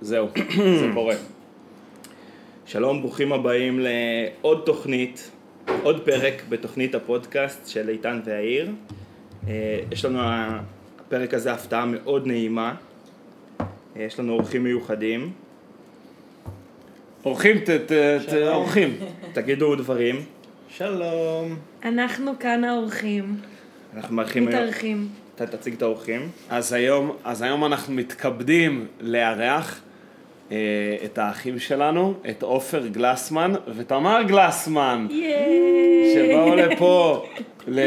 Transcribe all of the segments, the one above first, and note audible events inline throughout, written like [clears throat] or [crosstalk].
זהו, זה [clears throat] קורה. שלום, ברוכים הבאים לעוד תוכנית, עוד פרק בתוכנית הפודקאסט של איתן והעיר. אה, יש לנו הפרק הזה הפתעה מאוד נעימה. אה, יש לנו אורחים מיוחדים. אורחים, ת- ת- ת- אורחים. תגידו דברים. שלום. אנחנו כאן האורחים, אנחנו מארחים היום... מתארחים. אתה תציג את האורחים. אז היום, אז היום אנחנו מתכבדים לארח את האחים שלנו, את עופר גלסמן ותמר גלסמן! שבאו לפה, ל...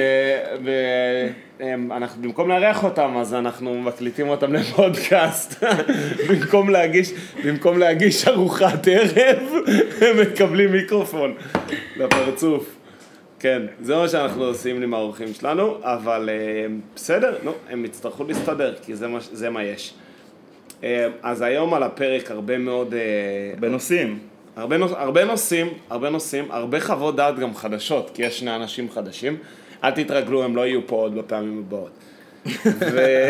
ו... הם, אנחנו במקום לארח אותם, אז אנחנו מקליטים אותם לפודקאסט. [laughs] במקום להגיש, במקום להגיש ארוחת ערב, [laughs] הם מקבלים מיקרופון לפרצוף. כן, זה מה שאנחנו עושים עם האורחים שלנו, אבל אה, בסדר, נו, הם יצטרכו להסתדר, כי זה מה, זה מה יש. אה, אז היום על הפרק הרבה מאוד... אה, בנושאים. הרבה, נוש... הרבה נושאים, הרבה נושאים, הרבה חוות דעת גם חדשות, כי יש שני אנשים חדשים. אל תתרגלו, הם לא יהיו פה עוד בפעמים הבאות. [laughs] ו...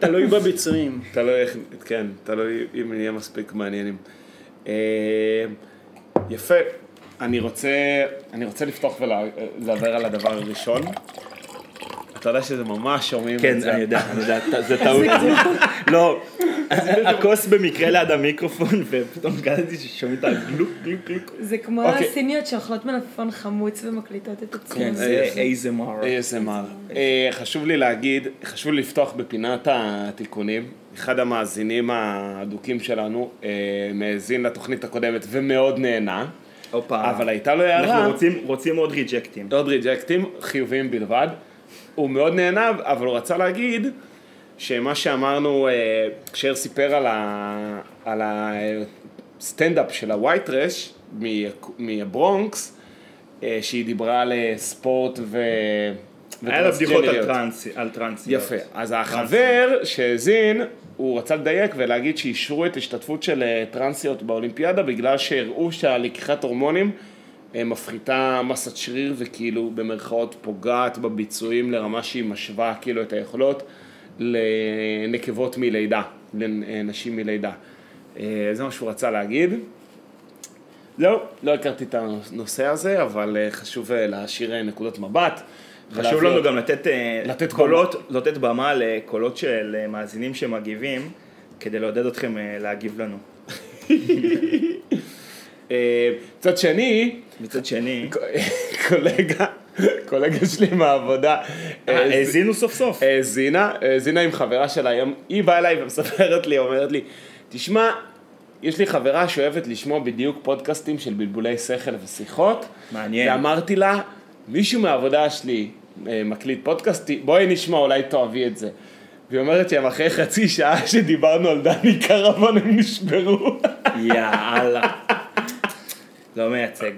תלוי בביצועים. תלוי איך, כן, תלוי אם נהיה מספיק מעניינים. אה, יפה, אני רוצה, אני רוצה לפתוח ולדבר על הדבר הראשון. אתה יודע שזה ממש שומעים כן, את זה. אני יודע, אני יודע, [laughs] זה טעות. לא, הכוס במקרה ליד המיקרופון, ופתאום קלטתי ששומעים את הגלוק גלוק גלוק. זה כמו אוקיי. הסיניות שאוכלות מלפפון חמוץ ומקליטות את עצמן. כן, זה ASMR. ASMR. אה, חשוב לי להגיד, חשוב לי לפתוח בפינת התיקונים. אחד המאזינים האדוקים שלנו אה, מאזין לתוכנית הקודמת ומאוד נהנה, הופה. אבל הייתה לו הערה, אנחנו רוצים- רוצים עוד ריג'קטים. עוד ריג'קטים, חיוביים בלבד. הוא מאוד נהנה, אבל הוא רצה להגיד שמה שאמרנו, אה, כשאר סיפר על ה- על הסטנדאפ של הווייט רש מהברונקס, אה, שהיא דיברה על אה, ספורט ו... היה לה בדיחות על. טרנס- על טרנסיות. יפה. אז החבר שהאזין, הוא רצה לדייק ולהגיד שאישרו את השתתפות של טרנסיות באולימפיאדה בגלל שהראו שהלקיחת הורמונים מפחיתה מסת שריר וכאילו במרכאות פוגעת בביצועים לרמה שהיא משווה כאילו את היכולות לנקבות מלידה, לנשים מלידה. אה, זה מה שהוא רצה להגיד. זהו, לא הכרתי את הנושא הזה, אבל אה, חשוב אה, להשאיר אה, נקודות מבט. חשוב לנו. גם לתת, אה, לתת קולות, לתת במה לקולות של אה, מאזינים שמגיבים, כדי לעודד אתכם אה, להגיב לנו. [laughs] אה, מצד שני, מצד שני, [laughs] קולגה, קולגה שלי מהעבודה, אה, אה, האזינו סוף סוף. האזינה, האזינה עם חברה שלה, היום, היא באה אליי ומספרת לי, אומרת לי, תשמע, יש לי חברה שאוהבת לשמוע בדיוק פודקאסטים של בלבולי שכל ושיחות, מעניין. ואמרתי לה, מישהו מהעבודה שלי מקליט פודקאסט, בואי נשמע, אולי תאהבי את זה. והיא אומרת שהם אחרי חצי שעה שדיברנו על דני קרבן הם נשברו. יאללה. לא מייצג.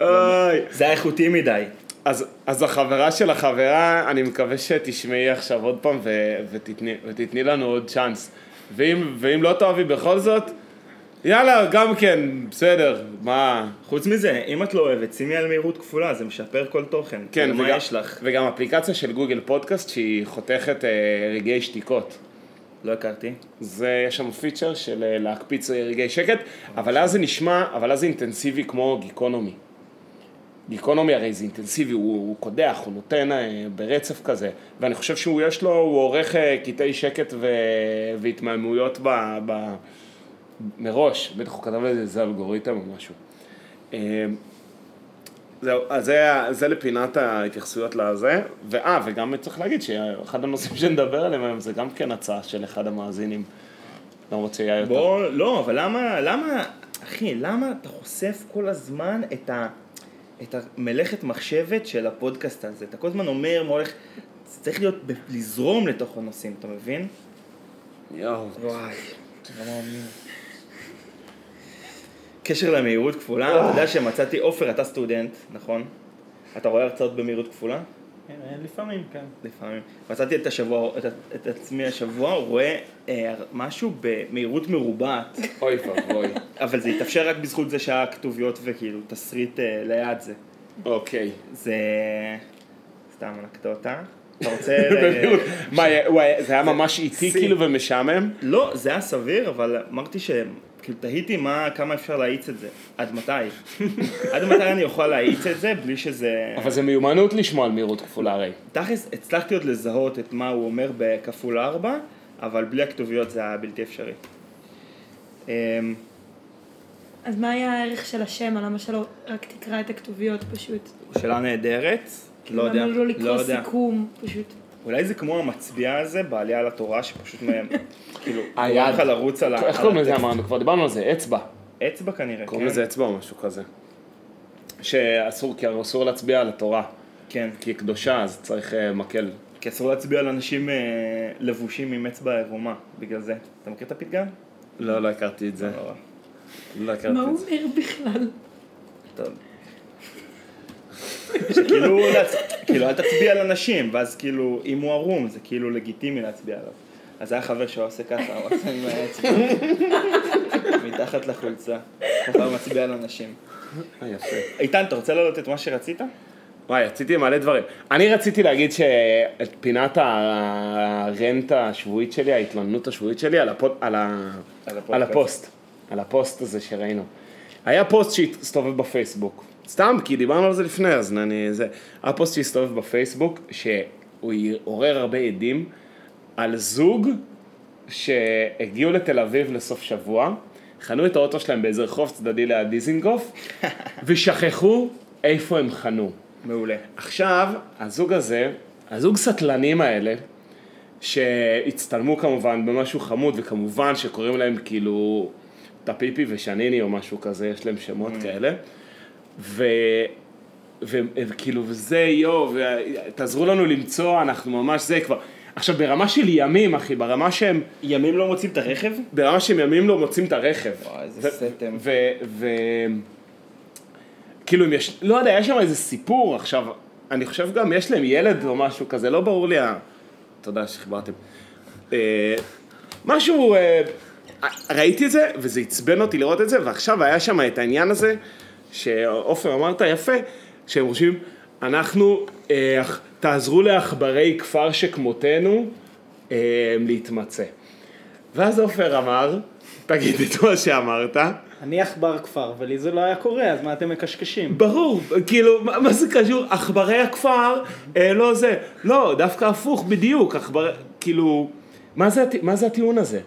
אוי. זה היה איכותי מדי. אז, אז החברה של החברה, אני מקווה שתשמעי עכשיו עוד פעם ו, ותתני, ותתני לנו עוד צ'אנס. ואם, ואם לא תאהבי בכל זאת, יאללה, גם כן, בסדר, מה... חוץ מזה, אם את לא אוהבת, שימי על מהירות כפולה, זה משפר כל תוכן. כן, כאילו, מה וגם, יש לך? וגם אפליקציה של גוגל פודקאסט שהיא חותכת אה, רגעי שתיקות. לא הכרתי. זה, יש שם פיצ'ר של אה, להקפיץ רגעי שקט, אבל אז זה נשמע, אבל אז זה אינטנסיבי כמו גיקונומי. גיקונומי הרי זה אינטנסיבי, הוא, הוא קודח, הוא נותן אה, ברצף כזה, ואני חושב שהוא יש לו, הוא עורך אה, קטעי שקט ו, והתמהמהויות ב, ב, מראש, בטח הוא כתב לזה איזה אלגוריתם או משהו. זהו, אז זה, זה לפינת ההתייחסויות לזה, ואה, וגם צריך להגיד שאחד הנושאים שנדבר עליהם היום זה גם כן הצעה של אחד המאזינים, למרות שיהיה יותר. בוא, לא, אבל למה, למה, אחי, למה אתה חושף כל הזמן את ה... את המלאכת מחשבת של הפודקאסט הזה. אתה כל הזמן אומר מה הולך, זה צריך להיות, לזרום לתוך הנושאים, אתה מבין? יואו, וואי, לא מאמין. קשר למהירות כפולה, אתה יודע שמצאתי, עופר, אתה סטודנט, נכון? אתה רואה הרצאות במהירות כפולה? לפעמים, כן. לפעמים. מצאתי את, השבוע, את, את עצמי השבוע, רואה אה, משהו במהירות מרובעת, אוי ואבוי. אבל זה התאפשר רק בזכות זה שהיה כתוביות וכאילו תסריט אה, ליד זה. אוקיי. זה סתם אנקדוטה. אתה רוצה... [laughs] מה, זה היה ממש איטי. כאילו ומשעמם? לא, זה היה סביר, אבל אמרתי ש... כאילו, תהיתי מה, כמה אפשר להאיץ את זה. עד מתי? עד מתי אני אוכל להאיץ את זה בלי שזה... אבל זה מיומנות לשמוע על מהירות כפולה הרי. תכלס, הצלחתי עוד לזהות את מה הוא אומר בכפול ארבע, אבל בלי הכתוביות זה היה בלתי אפשרי. אמ, אז מה היה הערך של השם? למה שלא רק תקרא את הכתוביות פשוט? שאלה נהדרת, לא יודע, למה לא לא לקרוא יודע. סיכום פשוט? אולי זה כמו המצביע הזה בעלייה לתורה שפשוט מהם, [laughs] כאילו. גורם לך לרוץ על ה- איך קוראים לזה. אמרנו? כבר דיברנו על זה, אצבע. אצבע כנראה, קוראים כן. לזה אצבע או משהו כזה. שאסור, כי אסור להצביע על התורה. כן, כי היא קדושה, אז צריך אה, מקל. כי אסור להצביע על אנשים אה, לבושים עם אצבע עירומה, בגלל זה. אתה מכיר את הפתגם? לא, לא הכרתי את זה. לא, לא הכרתי מה הוא את זה. אומר בכלל? טוב. שכאילו, כאילו, אל תצביע על אנשים, ואז כאילו, אם הוא ערום, זה כאילו לגיטימי להצביע עליו. אז היה חבר שהוא עושה ככה, הוא עושה עם האצבע. [laughs] מתחת לחולצה. ככה הוא מצביע על אנשים. אה, יפה. איתן, אתה רוצה להעלות את מה שרצית? וואי, רציתי מלא דברים. אני רציתי להגיד שאת פינת הרנטה השבועית שלי, ההתלוננות השבועית שלי, על, הפוד, על, ה... על. על הפוסט. על הפוסט הזה שראינו. היה פוסט שהסתובב בפייסבוק. סתם, כי דיברנו על זה לפני, אז אני... זה... היה פוסט שהסתובב בפייסבוק, שהוא עורר הרבה הדים על זוג שהגיעו לתל אביב לסוף שבוע, חנו את האוטו שלהם באיזה רחוב צדדי ליד דיזינגוף, [laughs] ושכחו איפה הם חנו. מעולה. עכשיו, הזוג הזה, הזוג סטלנים האלה, שהצטלמו כמובן במשהו חמוד, וכמובן שקוראים להם כאילו טפיפי ושניני או משהו כזה, יש להם שמות כאלה, ו... ו- וכאילו, וזה יו, ותעזרו לנו למצוא, אנחנו ממש זה כבר. עכשיו, ברמה של ימים, אחי, ברמה שהם, ימים לא מוצאים את הרכב? ברמה שהם ימים לא מוצאים את הרכב. וואי, איזה ו- סתם. ו... ו... כאילו אם יש, לא יודע, יש שם איזה סיפור עכשיו, אני חושב גם יש להם ילד או משהו כזה, לא ברור לי ה... תודה שחיברתם. אה, משהו, אה, ראיתי את זה וזה עצבן אותי לראות את זה, ועכשיו היה שם את העניין הזה, שעופר אמרת יפה, שהם חושבים, אנחנו, אה, תעזרו לעכברי כפר שכמותנו אה, להתמצא. ואז עופר אמר, תגיד את מה שאמרת, אני עכבר כפר, ולי זה לא היה קורה, אז מה אתם מקשקשים? ברור, כאילו, מה, מה זה קשור? עכברי הכפר, אה, לא זה, לא, דווקא הפוך בדיוק, עכבר, כאילו, מה זה, מה זה הטיעון הזה?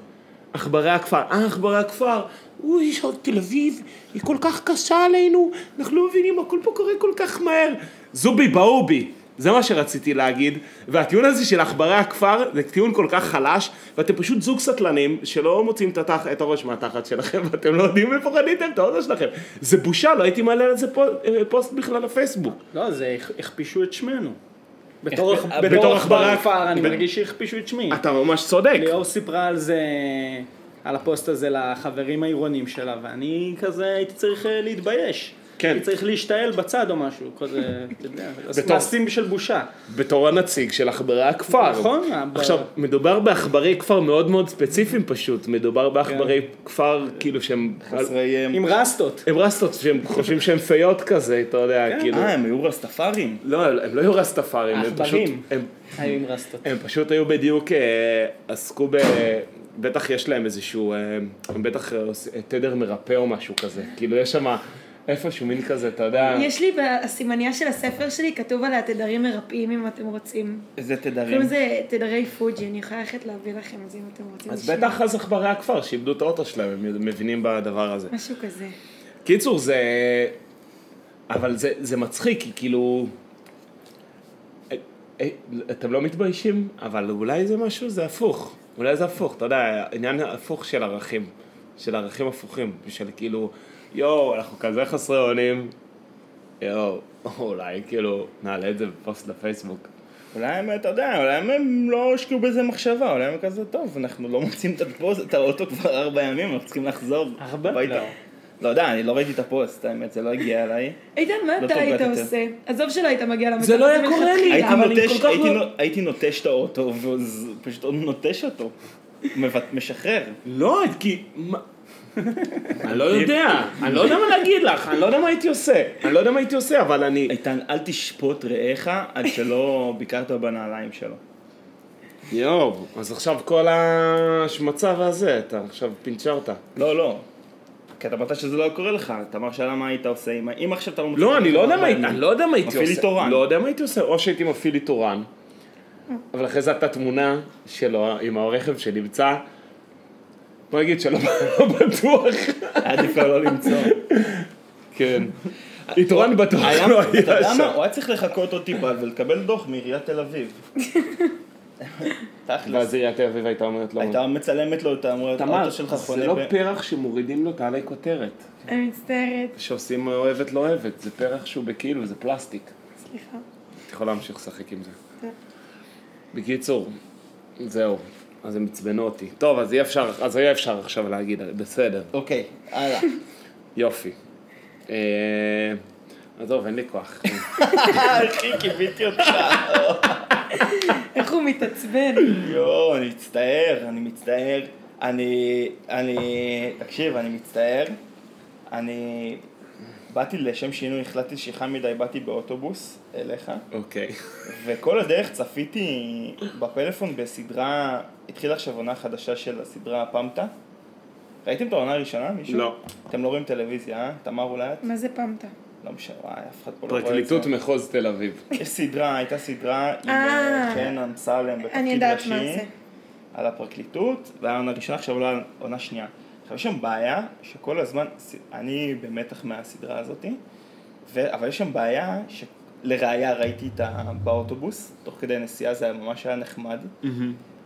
עכברי הכפר, אה, עכברי הכפר, אוי, יש עוד תל אביב, היא כל כך קשה עלינו, אנחנו לא מבינים, הכל פה קורה כל כך מהר. זובי באובי, זה מה שרציתי להגיד, והטיעון הזה של עכברי הכפר זה טיעון כל כך חלש, ואתם פשוט זוג סטלנים שלא מוצאים את, התח... את הראש מהתחת שלכם, [laughs] ואתם לא יודעים איפה חניתם את האוטו שלכם. זה בושה, לא הייתי מעלה על זה. אה, פוסט בכלל לפייסבוק. לא, זה הכ- הכפישו את שמנו. בתור עכבר כפר, אני מרגיש שהכפישו את שמי. אתה ממש צודק. ליאור סיפרה על זה, על הפוסט הזה לחברים העירונים שלה, ואני כזה הייתי צריך אה, להתבייש. כן. הייתי צריך להשתעל בצד או משהו, כזה, אתה יודע, בתור- מעשים של בושה. בתור הנציג של עכברי הכפר. נכון, עכשיו, מדובר בעכברי כפר מאוד מאוד ספציפיים פשוט, מדובר בעכברי כפר כאילו שהם... חסרי... עם רסטות. עם רסטות שהם חושבים שהם פיות כזה, אתה יודע, כאילו... אה, הם היו רסטפארים. לא, הם לא היו רסטפארים, הם פשוט... היו עם רסטות. הם פשוט היו בדיוק, אה, עסקו ב... בטח יש להם איזשהו, אה, הם בטח אה, תדר מרפא או משהו כזה, כאילו יש שם איפשהו מין כזה, אתה יודע, יש לי בסימניה של הספר שלי, כתוב עליה תדרים מרפאים אם אתם רוצים. איזה תדרים. קוראים לזה תדרי פוג'י, אני יכולה ללכת להביא לכם את זה אם אתם רוצים. אז לשמוע. בטח אז עכברי הכפר שאיבדו את האוטו שלהם, הם מבינים בדבר הזה. משהו כזה. קיצור, זה... אבל זה, זה מצחיק, כי כאילו... אה, אה, אתם לא מתביישים, אבל אולי זה משהו, זה הפוך. אולי זה הפוך, אתה יודע, עניין הפוך של ערכים. של ערכים הפוכים. של כאילו, יואו, אנחנו כזה חסרי אונים. יואו, אולי כאילו, נעלה את זה בפוסט לפייסבוק. אולי הם, אתה יודע, אולי הם- הם לא השקיעו בזה מחשבה, אולי הם כזה, טוב, אנחנו לא מוצאים את הפוסט, את האוטו כבר ארבע ימים, אנחנו צריכים לחזור ארבע? הביתה. לא. לא יודע, אני לא ראיתי את הפוסט, האמת, זה לא הגיע אליי. איתן, מה לא אתה היית. עושה? עזוב שלא היית מגיע למצב זה לא היה קורה לי. אבל אני כל כך לא- הייתי נוטש את האוטו, ופשוט עוד נוטש אותו. משחרר. לא, כי... אני לא יודע, אני לא יודע מה להגיד לך, אני לא יודע מה הייתי עושה. אני לא יודע מה הייתי עושה, אבל אני... איתן, אל תשפוט רעך עד שלא ביקרת בנעליים שלו. יואו, אז עכשיו כל ההשמצה והזה, אתה עכשיו פינצ'רת. לא, לא. כי אתה אמרת שזה לא קורה לך, אתה אמר שאלה מה היית עושה. אם עכשיו אתה לא מצליח... לא, אני לא יודע מה לעבוד הייתי, אני לא יודע מה הייתי מפעיל עושה. לי תורן. לא יודע מה הייתי עושה, או שהייתי מפעיל לי תורן, אבל אחרי זה הייתה תמונה שלו עם הרכב שנמצא, בוא נגיד שלא לא [laughs] בטוח. עדיף לא למצוא. כן. איתורן בטוח היה- לא אתה יודע היה מה? שם. הוא היה צריך לחכות עוד טיפה ולקבל דוח מעיריית תל אביב. תכלס. ואז עיריית תל אביב הייתה אומרת לו, הייתה מצלמת לו את האוטו שלך זה חונה לא ב... פרח שמורידים לו תעלי כותרת. אני מצטערת, שעושים אוהבת לא אוהבת, זה פרח שהוא בכאילו, זה פלסטיק. סליחה. את יכולה להמשיך לשחק עם זה. כן. בקיצור, זהו, אז הם עצבנו אותי. טוב, אז אי אפשר, אז יהיה אפשר עכשיו להגיד, בסדר, אוקיי, הלאה. יופי. אה, עזוב, אין לי כוח. אחי, קיוויתי אותך. איך הוא מתעצבן. יואו, אני מצטער, אני מצטער. אני, אני, תקשיב, אני מצטער. אני באתי לשם שינוי, החלטתי שחם מדי, באתי באוטובוס אליך, אוקיי. וכל הדרך צפיתי בפלאפון בסדרה, התחילה עכשיו עונה חדשה של הסדרה פמטה. ראיתם את העונה הראשונה, מישהו? לא. אתם לא רואים טלוויזיה, אה? תמר אולי את? מה זה פמטה? לא משנה, וואי, אף אחד פה לא רואה את זה. פרקליטות מחוז תל אביב. יש סדרה, הייתה סדרה עם אה. אה, חן אמסלם אני בתפקיד יודעת מה ראשי זה. על הפרקליטות, והיה עונה ראשונה, עכשיו עולה עונה שנייה. עכשיו יש שם בעיה שכל הזמן, אני במתח מהסדרה הזאתי, ו- אבל יש שם בעיה שלראיה ראיתי אותה באוטובוס, תוך כדי נסיעה זה היה ממש היה נחמד,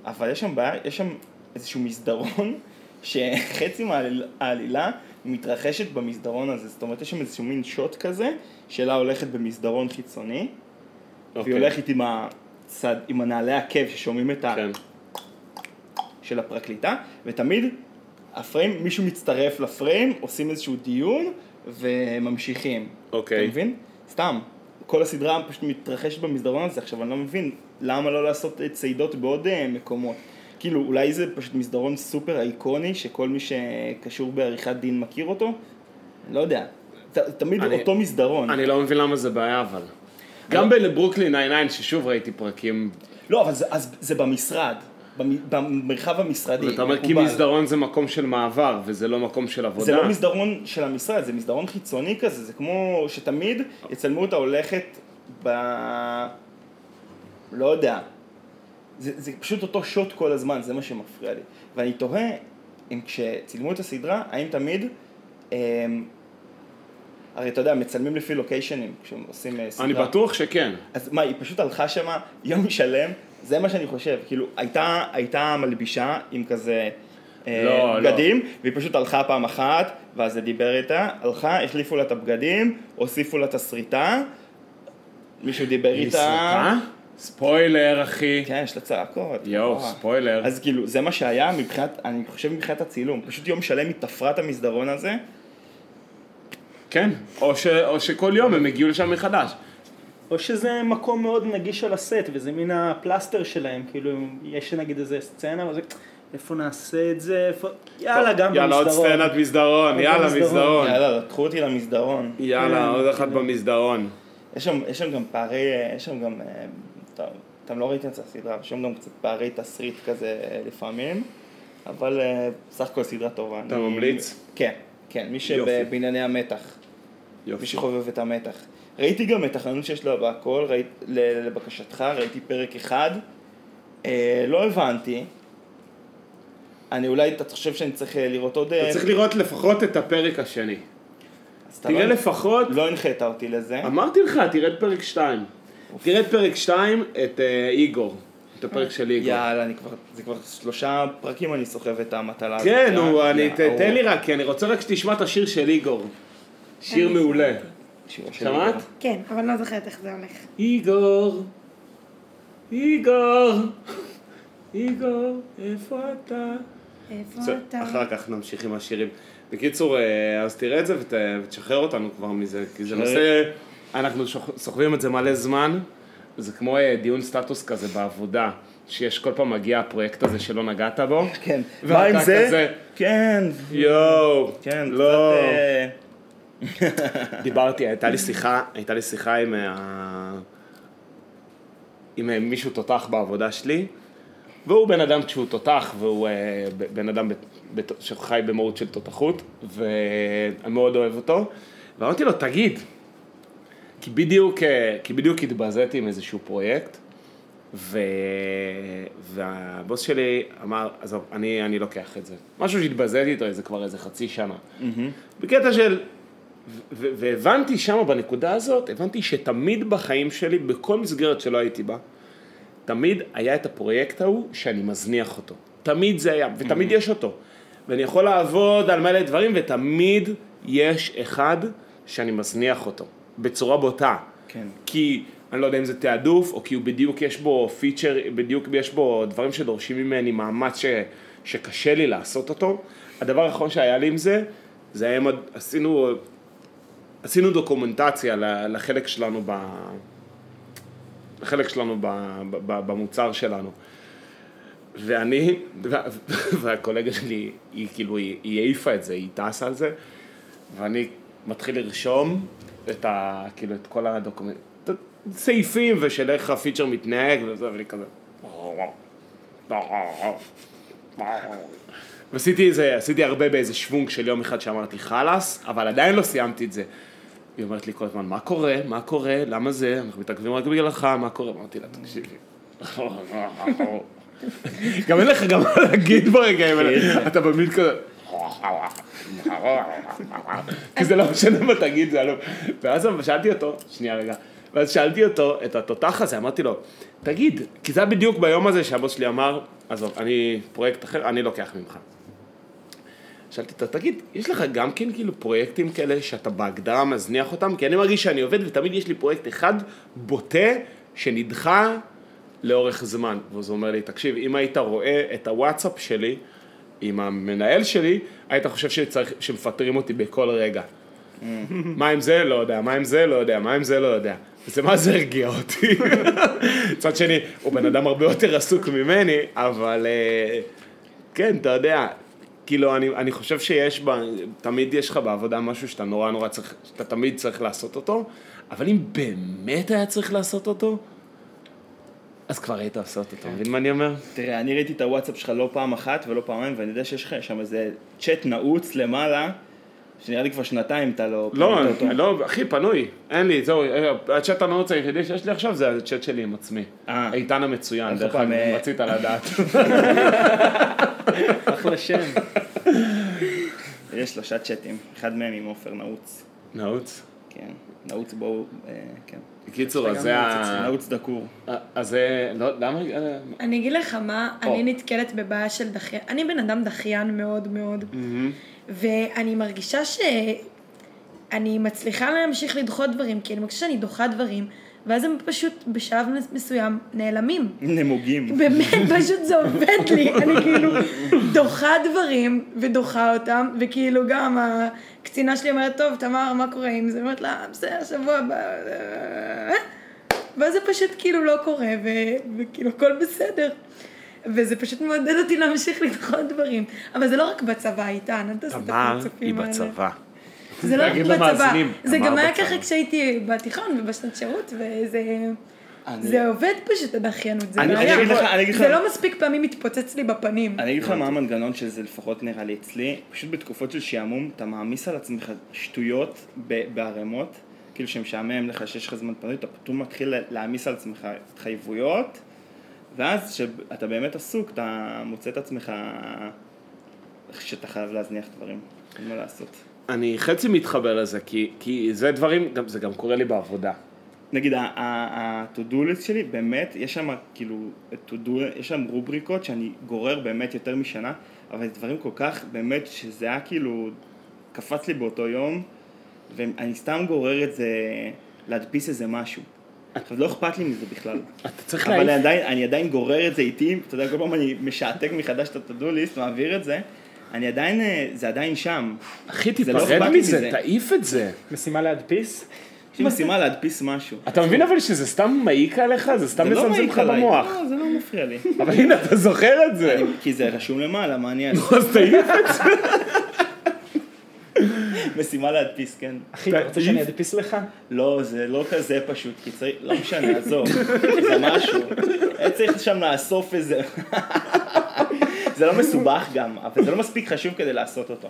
אבל יש שם בעיה, יש שם איזשהו מסדרון, [laughs] שחצי מהעלילה מתרחשת במסדרון הזה, זאת אומרת יש שם איזשהו מין שוט כזה, שלה הולכת במסדרון חיצוני, והיא אוקיי. הולכת עם הצד, עם הנעלי עקב ששומעים את ה... כן. של הפרקליטה, ותמיד הפריים, מישהו מצטרף לפריים, עושים איזשהו דיון וממשיכים. אוקיי. אתה מבין? סתם. כל הסדרה פשוט מתרחשת במסדרון הזה, עכשיו אני לא מבין למה לא לעשות צעידות בעוד אה, מקומות. כאילו, אולי זה פשוט מסדרון סופר איקוני, שכל מי שקשור בעריכת דין מכיר אותו? לא יודע. ת, תמיד אני- אותו מסדרון. אני לא מבין למה זה בעיה אבל. גם בברוקלין 99, ששוב ראיתי פרקים, לא, אבל זה, אז זה במשרד. במ- במרחב המשרדי. ואתה אומר כי. מסדרון זה מקום של מעבר, וזה לא מקום של עבודה. זה לא מסדרון של המשרד, זה מסדרון חיצוני כזה, זה כמו שתמיד יצלמו אותה הולכת ב... לא יודע. זה, זה פשוט אותו שוט כל הזמן, זה מה שמפריע לי. ואני תוהה אם כשצילמו את הסדרה, האם תמיד... אמ, הרי אתה יודע, מצלמים לפי לוקיישנים כשהם עושים אה, סדרה. אני בטוח שכן. אז מה, היא פשוט הלכה שמה יום שלם, זה מה שאני חושב, כאילו, הייתה, הייתה מלבישה עם כזה אה, לא, לא. בגדים, והיא פשוט הלכה פעם אחת, ואז זה דיבר איתה, הלכה, החליפו לה את הבגדים, הוסיפו לה את השריטה, מישהו דיבר איתה, סרטה? ספוילר אחי. כן, יש לה צעקות, יואו. ספוילר. אז כאילו, זה מה שהיה מבחינת, אני חושב מבחינת הצילום, פשוט יום שלם היא תפרה את המסדרון הזה, כן, או ש- או שכל יום הם הגיעו לשם מחדש. או שזה מקום מאוד נגיש על הסט, וזה מין הפלסטר שלהם, כאילו, יש נגיד איזה סצנה, וזה, איפה נעשה את זה, איפה, יאללה, גם יאללה, עוד במסדרון. סצנת מסדרון, עוד יאללה. מסדרון. יאללה, לקחו אותי למסדרון. יאללה, כן, עוד אחת. במסדרון. יש שם, יש שם גם פערי, יש שם גם, אה, טוב, אתם לא ראיתם את הסדרה, יש שם גם קצת פערי תסריט כזה אה, לפעמים, אבל אה, סך הכל סדרה טובה. אתה אני- ממליץ? כן, כן, מי. שבענייני המתח, מי יופי. שחובב את המתח. ראיתי גם את החנות שיש לו בהכל, ראית, לבקשתך, ראיתי פרק אחד, אה, לא הבנתי. אני אולי, אתה חושב שאני צריך אה, לראות עוד... אתה צריך לראות לפחות את הפרק השני. תראה לא- לפחות, לא הנחית אותי לזה. אמרתי לך, תראה את פרק 2. תראה את פרק 2, את אה, איגור. את הפרק של איגור. יאללה, אני כבר, זה כבר שלושה פרקים אני סוחב את המטלה הזאת. כן, אה? נו. תן לי רק, כי אני רוצה רק שתשמע את השיר של איגור. שיר מעולה. שמעת? כן, אבל לא זוכרת איך זה הולך. איגור, איגור, איגור, איפה אתה? איפה אתה? אחר כך נמשיך עם השירים. בקיצור, אה, אז תראה את זה ות- ותשחרר אותנו כבר מזה, כי זה. נושא, אנחנו סוחבים את זה מלא זמן, זה כמו אה, דיון סטטוס כזה בעבודה. שיש כל פעם מגיע הפרויקט הזה שלא נגעת בו. כן. מה עם זה? כזה- כן. יואו, כן, לא. קצת, אה, [laughs] דיברתי, הייתה לי שיחה, הייתה לי שיחה עם, ה... עם אה, מישהו תותח בעבודה שלי, והוא בן אדם כשהוא תותח, והוא אה, בן אדם שחי במהות של תותחות, ואני מאוד אוהב אותו, ואמרתי לו, תגיד, כי בדיוק, אה, כי בדיוק התבזיתי עם איזשהו פרויקט, ו... והבוס שלי אמר, עזוב, אני, אני לוקח את זה. משהו שהתבזיתי איתו איזה כבר איזה חצי שנה. בקטע של... והבנתי שם בנקודה הזאת, הבנתי שתמיד בחיים שלי, בכל מסגרת שלא הייתי בה, תמיד היה את הפרויקט ההוא שאני מזניח אותו. תמיד זה היה, ותמיד יש אותו. ואני יכול לעבוד על מלא דברים, ותמיד יש אחד שאני מזניח אותו, בצורה בוטה. כן. כי אני לא יודע אם זה תעדוף, או כי הוא בדיוק יש בו פיצ'ר, בדיוק יש בו דברים שדורשים ממני מאמץ ש, שקשה לי לעשות אותו. הדבר האחרון שהיה לי עם זה, זה היה, עשינו, עשינו דוקומנטציה לחלק שלנו ב... לחלק שלנו ב, ב, במוצר שלנו. ואני, וה- [laughs] והקולגה שלי, היא כאילו, היא, היא העיפה את זה, היא טסה על זה, ואני מתחיל לרשום את ה... כאילו, את כל הדוקומנט... את הסעיפים ושל איך הפיצ'ר מתנהג וזה, ואני כזה... ועשיתי איזה, עשיתי הרבה באיזה שוונג של יום אחד שאמרתי חלאס, אבל עדיין לא סיימתי את זה. היא אומרת לי כל הזמן, מה קורה? מה קורה? למה זה? אנחנו מתעכבים רק בגללך, מה קורה? אמרתי לה, תקשיבי. גם אין לך גם מה להגיד ברגעים האלה, אתה במין כזה... כי זה לא משנה מה תגיד, זה עלוב. ואז שאלתי אותו, שנייה רגע, ואז שאלתי אותו, את התותח הזה, אמרתי לו, תגיד, כי זה היה בדיוק ביום הזה שהבוס שלי אמר, עזוב, אני פרויקט אחר, אני לוקח ממך. שאלתי אותו, תגיד, יש לך גם כן כאילו פרויקטים כאלה שאתה בהגדרה מזניח אותם? כי אני מרגיש שאני עובד ותמיד יש לי פרויקט אחד בוטה שנדחה לאורך זמן. ואז הוא אומר לי, תקשיב, אם היית רואה את הוואטסאפ שלי עם המנהל שלי, היית חושב שצריך, שמפטרים אותי בכל רגע. מה עם זה? לא יודע. מה עם זה? לא יודע. מה עם זה? לא יודע. וזה מה זה הרגיע אותי. [laughs] מצד שני, הוא בן אדם הרבה יותר עסוק ממני, אבל אה, כן, אתה יודע, כאילו, אני, אני חושב שיש בה, תמיד יש לך בעבודה משהו שאתה נורא נורא צריך, שאתה תמיד צריך לעשות אותו, אבל אם באמת היה צריך לעשות אותו, אז כבר היית עושה אותו, אתה מבין מה אני אומר? תראה, אני ראיתי את הוואטסאפ שלך לא פעם אחת ולא פעמיים, ואני יודע שיש לך שם איזה צ'אט נעוץ למעלה, שנראה לי כבר שנתיים אתה לא... לא. לא, אחי, פנוי, אין לי, זהו, הצ'אט הנעוץ היחידי שיש לי עכשיו זה הצ'אט שלי עם עצמי. אה. איתן המצוין, דרך אגב, אה, רצית לדעת. [laughs] אחלה שם. יש שלושה צ'אטים, אחד מהם עם עופר נעוץ. נעוץ. כן, נעוץ בואו, אה, כן. בקיצור, אז זה ה... נעוץ דקור. אז זה, לא, למה? אה, אני אגיד לך מה. אני נתקלת בבעיה של דחיין, אני בן אדם דחיין מאוד מאוד, ואני מרגישה שאני מצליחה להמשיך לדחות דברים, כי אני מרגישה שאני דוחה דברים, ואז הם פשוט בשלב מסוים נעלמים. נמוגים. באמת, פשוט זה עובד לי, אני כאילו דוחה דברים ודוחה אותם, וכאילו גם הקצינה שלי אומרת, טוב, תמר, מה קורה עם זה? היא אומרת לה, בסדר, שבוע הבא, אה." ואז זה פשוט כאילו לא קורה, ו- וכאילו הכל בסדר. וזה פשוט מעודד אותי להמשיך לדחות דברים. אבל זה לא רק בצבא, איתן, אל תעשה את תמר היא הפרצופים האלה. בצבא. זה לא רק בצבא, זה תמר גם היה. ככה כשהייתי בתיכון ובשנת שירות, וזה... אני- זה עובד פשוט הדחיינות, זה אני- בעיה. אני אגיד לך- אני אגיד זה לך- לא מספיק פעמים מתפוצץ לי בפנים. אני אגיד לך מה המנגנון של זה, לפחות נראה לי אצלי, פשוט בתקופות של שעמום, אתה מעמיס על עצמך שטויות בערימות, כאילו שמשעמם לך, שיש לך זמן פנוי, אתה פתאום מתחיל להעמיס על עצמך התחייבויות, ואז כשאתה באמת עסוק, אתה מוצא את עצמך שאתה חייב להזניח דברים, אין מה לעשות. אני חצי מתחבר לזה, כי, כי זה דברים, גם, זה גם קורה לי בעבודה. נגיד ה-to-do list שלי, באמת, יש שם כאילו, to-do, יש שם רובריקות שאני גורר באמת יותר משנה, אבל זה דברים כל כך, באמת, שזה היה כאילו, קפץ לי באותו יום, ואני סתם גורר את זה, להדפיס איזה משהו. עכשיו, לא אכפת לי מזה בכלל. אתה צריך אבל אני להעיף, עדיין, אני עדיין גורר את זה איתי, אתה יודע, כל פעם אני משעתק מחדש את ה-to-do list, מעביר את זה, אני עדיין, אה, זה עדיין שם. אחי, זה לא תיפרד מזה, מזה. תעיף את זה. משימה להדפיס? יש לי משימה להדפיס משהו. אתה מבין אבל שזה סתם מעיק עליך? זה סתם לא מזמזם לך. במוח. לא, זה לא מפריע לי. אבל הנה, אתה זוכר את זה. אני- כי זה רשום למעלה, מה אני אעשה? אז תעיף את זה. משימה להדפיס, כן. אחי, אתה רוצה שאני אדפיס לך? לא, זה לא כזה פשוט, כי צריך, לא משנה, עזוב, זה משהו. היה צריך שם לאסוף איזה... [laughs] זה לא מסובך גם, אבל זה לא מספיק חשוב כדי לעשות אותו.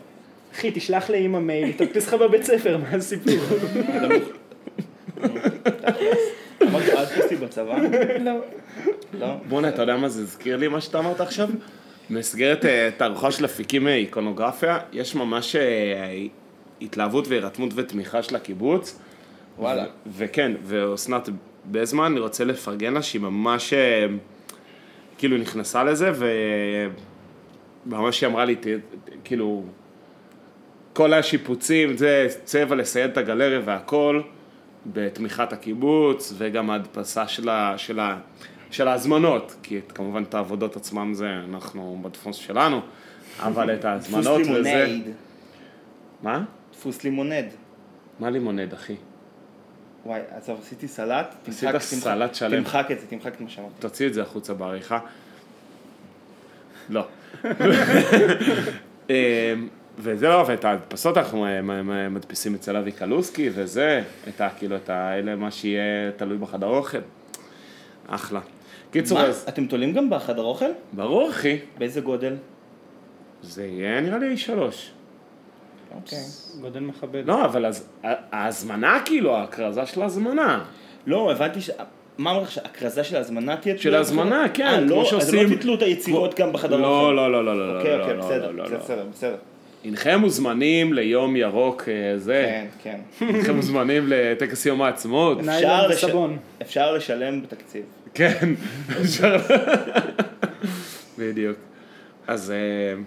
אחי, תשלח לאמא מייל, תדפיס לך בבית ספר, מה הסיפור? [laughs] אמרתי, אל תדפיס לי בצבא? לא. לא? בואנה, אתה יודע מה זה הזכיר לי, מה שאתה אמרת עכשיו? במסגרת אה, תערוכה של אפיקים מאיקונוגרפיה, יש ממש אה, התלהבות והירתמות ותמיכה של הקיבוץ. וואלה. וכן, ואסנת בזמן, אני רוצה לפרגן לה שהיא ממש אה, כאילו נכנסה לזה, וממש היא אמרה לי, כאילו, כל השיפוצים, זה צבע לסייד את הגלריה והכל, בתמיכת הקיבוץ, וגם ההדפסה של, ה, של, ה, של ההזמנות, כי את, כמובן את העבודות עצמם זה אנחנו בדפוס שלנו, אבל את [laughs] ההזמנות וזה... מה? דפוס לימונד. מה לימונד, אחי? וואי, עזוב, עשיתי סלט. עשית תמחק- תמחק- סלט שלם. תמחק את זה, תמחק את מה שאמרתי. תוציא את זה החוצה בעריכה. לא. אה, וזהו, ואת ההדפסות אנחנו אה, מדפיסים אצל אבי קלוסקי, וזה, את ה... כאילו, את האלה, מה שיהיה תלוי בחדר אוכל. אחלה. קיצור, מה? אז... אתם תולים גם בחדר אוכל? ברור, אחי. באיזה גודל? זה יהיה נראה לי שלוש. אוקיי. גודל מכבד. לא, אבל אז, ההזמנה, כאילו, ההכרזה של ההזמנה. לא, הבנתי ש... מה אמרת לך, שהכרזה של ההזמנה תהיה של תלויה ההזמנה? כן, אה, כמו לא, אז שעושים- לא תתלו את היצירות גם בחדר לא, אוכל. לא, לא, לא, לא, אוקיי, לא, אוקיי, לא, בסדר, לא, לא, לא. בסדר, בסדר. הנכם מוזמנים ליום ירוק אה, זה, כן, כן. הנכם מוזמנים לטקס יום העצמאות. [laughs] אפשר לשלם בתקציב. כן, [laughs] אפשר. בדיוק. אז אה,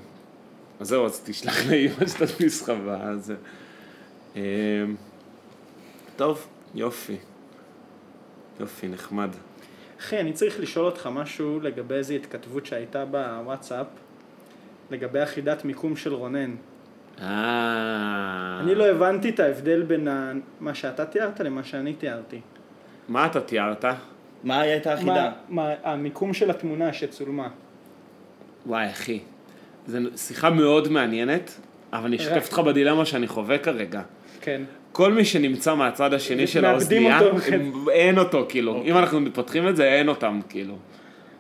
אז זהו, אז תשלח לאמא שתדפיס לך ואז... אה, טוב, יופי. יופי, נחמד. אחי, אני צריך לשאול אותך משהו לגבי איזו התכתבות שהייתה בוואטסאפ, לגבי החידת מיקום של רונן. אה... אני לא הבנתי את ההבדל בין מה שאתה תיארת למה שאני תיארתי. מה אתה תיארת? מה הייתה החידה? מה, המיקום של התמונה שצולמה. וואי, אחי. זו שיחה מאוד מעניינת, אבל אני אשתף אותך בדילמה שאני חווה כרגע. כן. כל מי שנמצא מהצד השני של האוזנייה. כן. אין אותו, כאילו. אם אנחנו פותחים את זה, אין אותם, כאילו.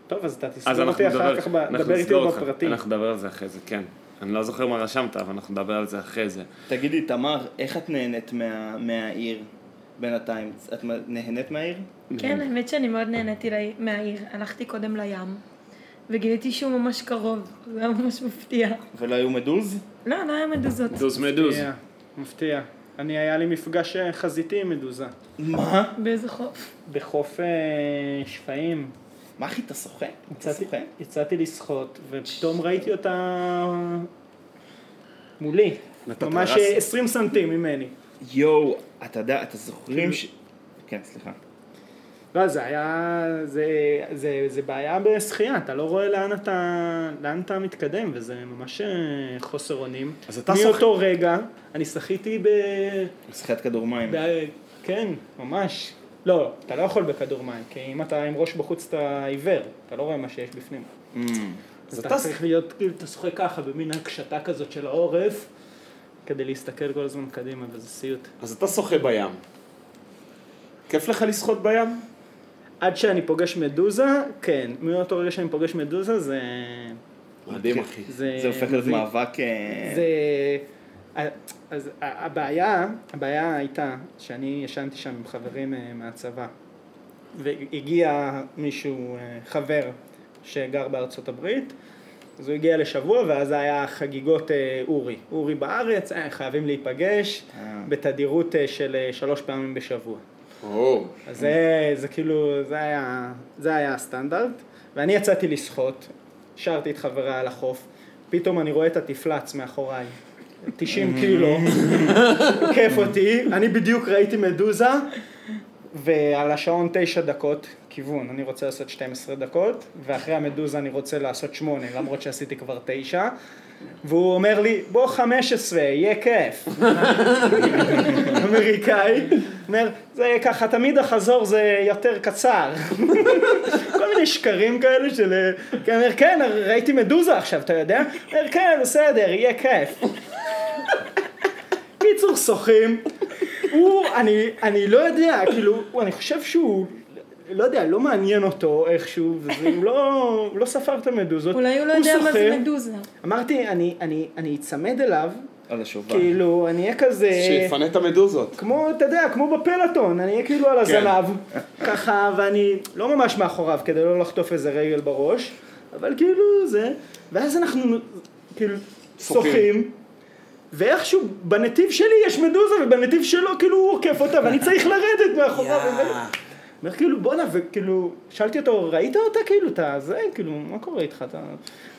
טוב, אז אתה תסגור אנחנו אותי אחר נדבר, כך, דבר איתי נסגור אותך. בפרטי. אנחנו נדבר על זה אחרי זה, כן. אני לא זוכר מה רשמת, אבל אנחנו נדבר על זה אחרי זה. תגידי, תמר, איך את נהנית מה- מהעיר בינתיים? את נהנית מהעיר? כן, האמת שאני מאוד נהניתי מהעיר. הלכתי קודם לים, וגיליתי שהוא ממש קרוב. זה היה ממש מפתיע. ולא היו מדוז? לא, לא היה מדוזות. דוז מדוז. מפתיע, מפתיע. אני, היה לי מפגש אה, חזיתי עם מדוזה. מה? באיזה חוף. בחוף אה, שפיים. מה אחי, אתה שוחה? יצאתי, לשחות, ופתאום ראיתי אותה מולי. ממש רס? אה, 20 סנטים ממני. יואו, אתה יודע, אתה זוכרים ש... כן, סליחה. לא, זה היה, זה, זה, זה בעיה בשחייה, אתה לא רואה לאן אתה, לאן אתה מתקדם, וזה ממש אה, חוסר אונים. אז אתה מאותו רגע, אני שחיתי ב... שחיית כדור מים. ב... כן, ממש. לא, אתה לא יכול בכדור מים, כי אם אתה עם ראש בחוץ אתה עיוור, אתה לא רואה מה שיש בפנים. Mm. אז אתה אתה צריך להיות, כאילו, אתה שוחה ככה, במין הקשתה כזאת של העורף, כדי להסתכל כל הזמן קדימה, וזה סיוט. אז אתה שוחה בים. כיף לך לשחות בים? עד שאני פוגש מדוזה, כן. מאותו רגע שאני פוגש מדוזה, זה... מדהים, אחי. זה, זה הופך להיות מאבק... אה, זה... אז הבעיה, הבעיה הייתה שאני ישנתי שם עם חברים אה, מהצבא והגיע מישהו, אה, חבר שגר בארצות הברית אז הוא הגיע לשבוע ואז היה חגיגות אורי. אורי בארץ, חייבים להיפגש. בתדירות של שלוש פעמים בשבוע. אז זה, זה כאילו, זה היה, זה היה הסטנדרט, ואני יצאתי לשחות, השארתי את חבריי על החוף, פתאום אני רואה את התפלץ מאחוריי, 90 [laughs] קילו, כיף אותי, אני בדיוק ראיתי מדוזה, ועל השעון 9 דקות, כיוון, אני רוצה לעשות 12 דקות, ואחרי המדוזה אני רוצה לעשות 8, למרות שעשיתי כבר 9, והוא אומר לי, בוא 15, יהיה כיף. [laughs] אמריקאי, אומר, זה ככה, תמיד החזור זה יותר קצר. [laughs] כל מיני שקרים כאלה של... כן, אומר, כן, ראיתי מדוזה עכשיו, אתה יודע? אומר, כן, בסדר, יהיה כיף. [laughs] קיצור, שוחים. הוא, אני, אני לא יודע, כאילו, אני חושב שהוא, לא יודע, לא מעניין אותו איכשהו, וזה, הוא לא, הוא לא ספר את המדוזות. אולי הוא לא יודע מה זה. מדוזה. אמרתי, אני, אני, אני אצמד אליו, על השובל. כאילו, אני אהיה כזה... שיפנה את המדוזות. כמו, אתה יודע, כמו בפלטון, אני אהיה כאילו על הזנב, ככה, ואני לא ממש מאחוריו כדי לא לחטוף איזה רגל בראש, אבל כאילו זה, ואז אנחנו כאילו שוחים. שוחים, ואיכשהו בנתיב שלי יש מדוזה ובנתיב שלו כאילו הוא עוקף אותה ואני צריך לרדת מאחוריו. [laughs] אומר כאילו בואנה וכאילו שאלתי אותו ראית אותה כאילו אתה זה כאילו מה קורה איתך אתה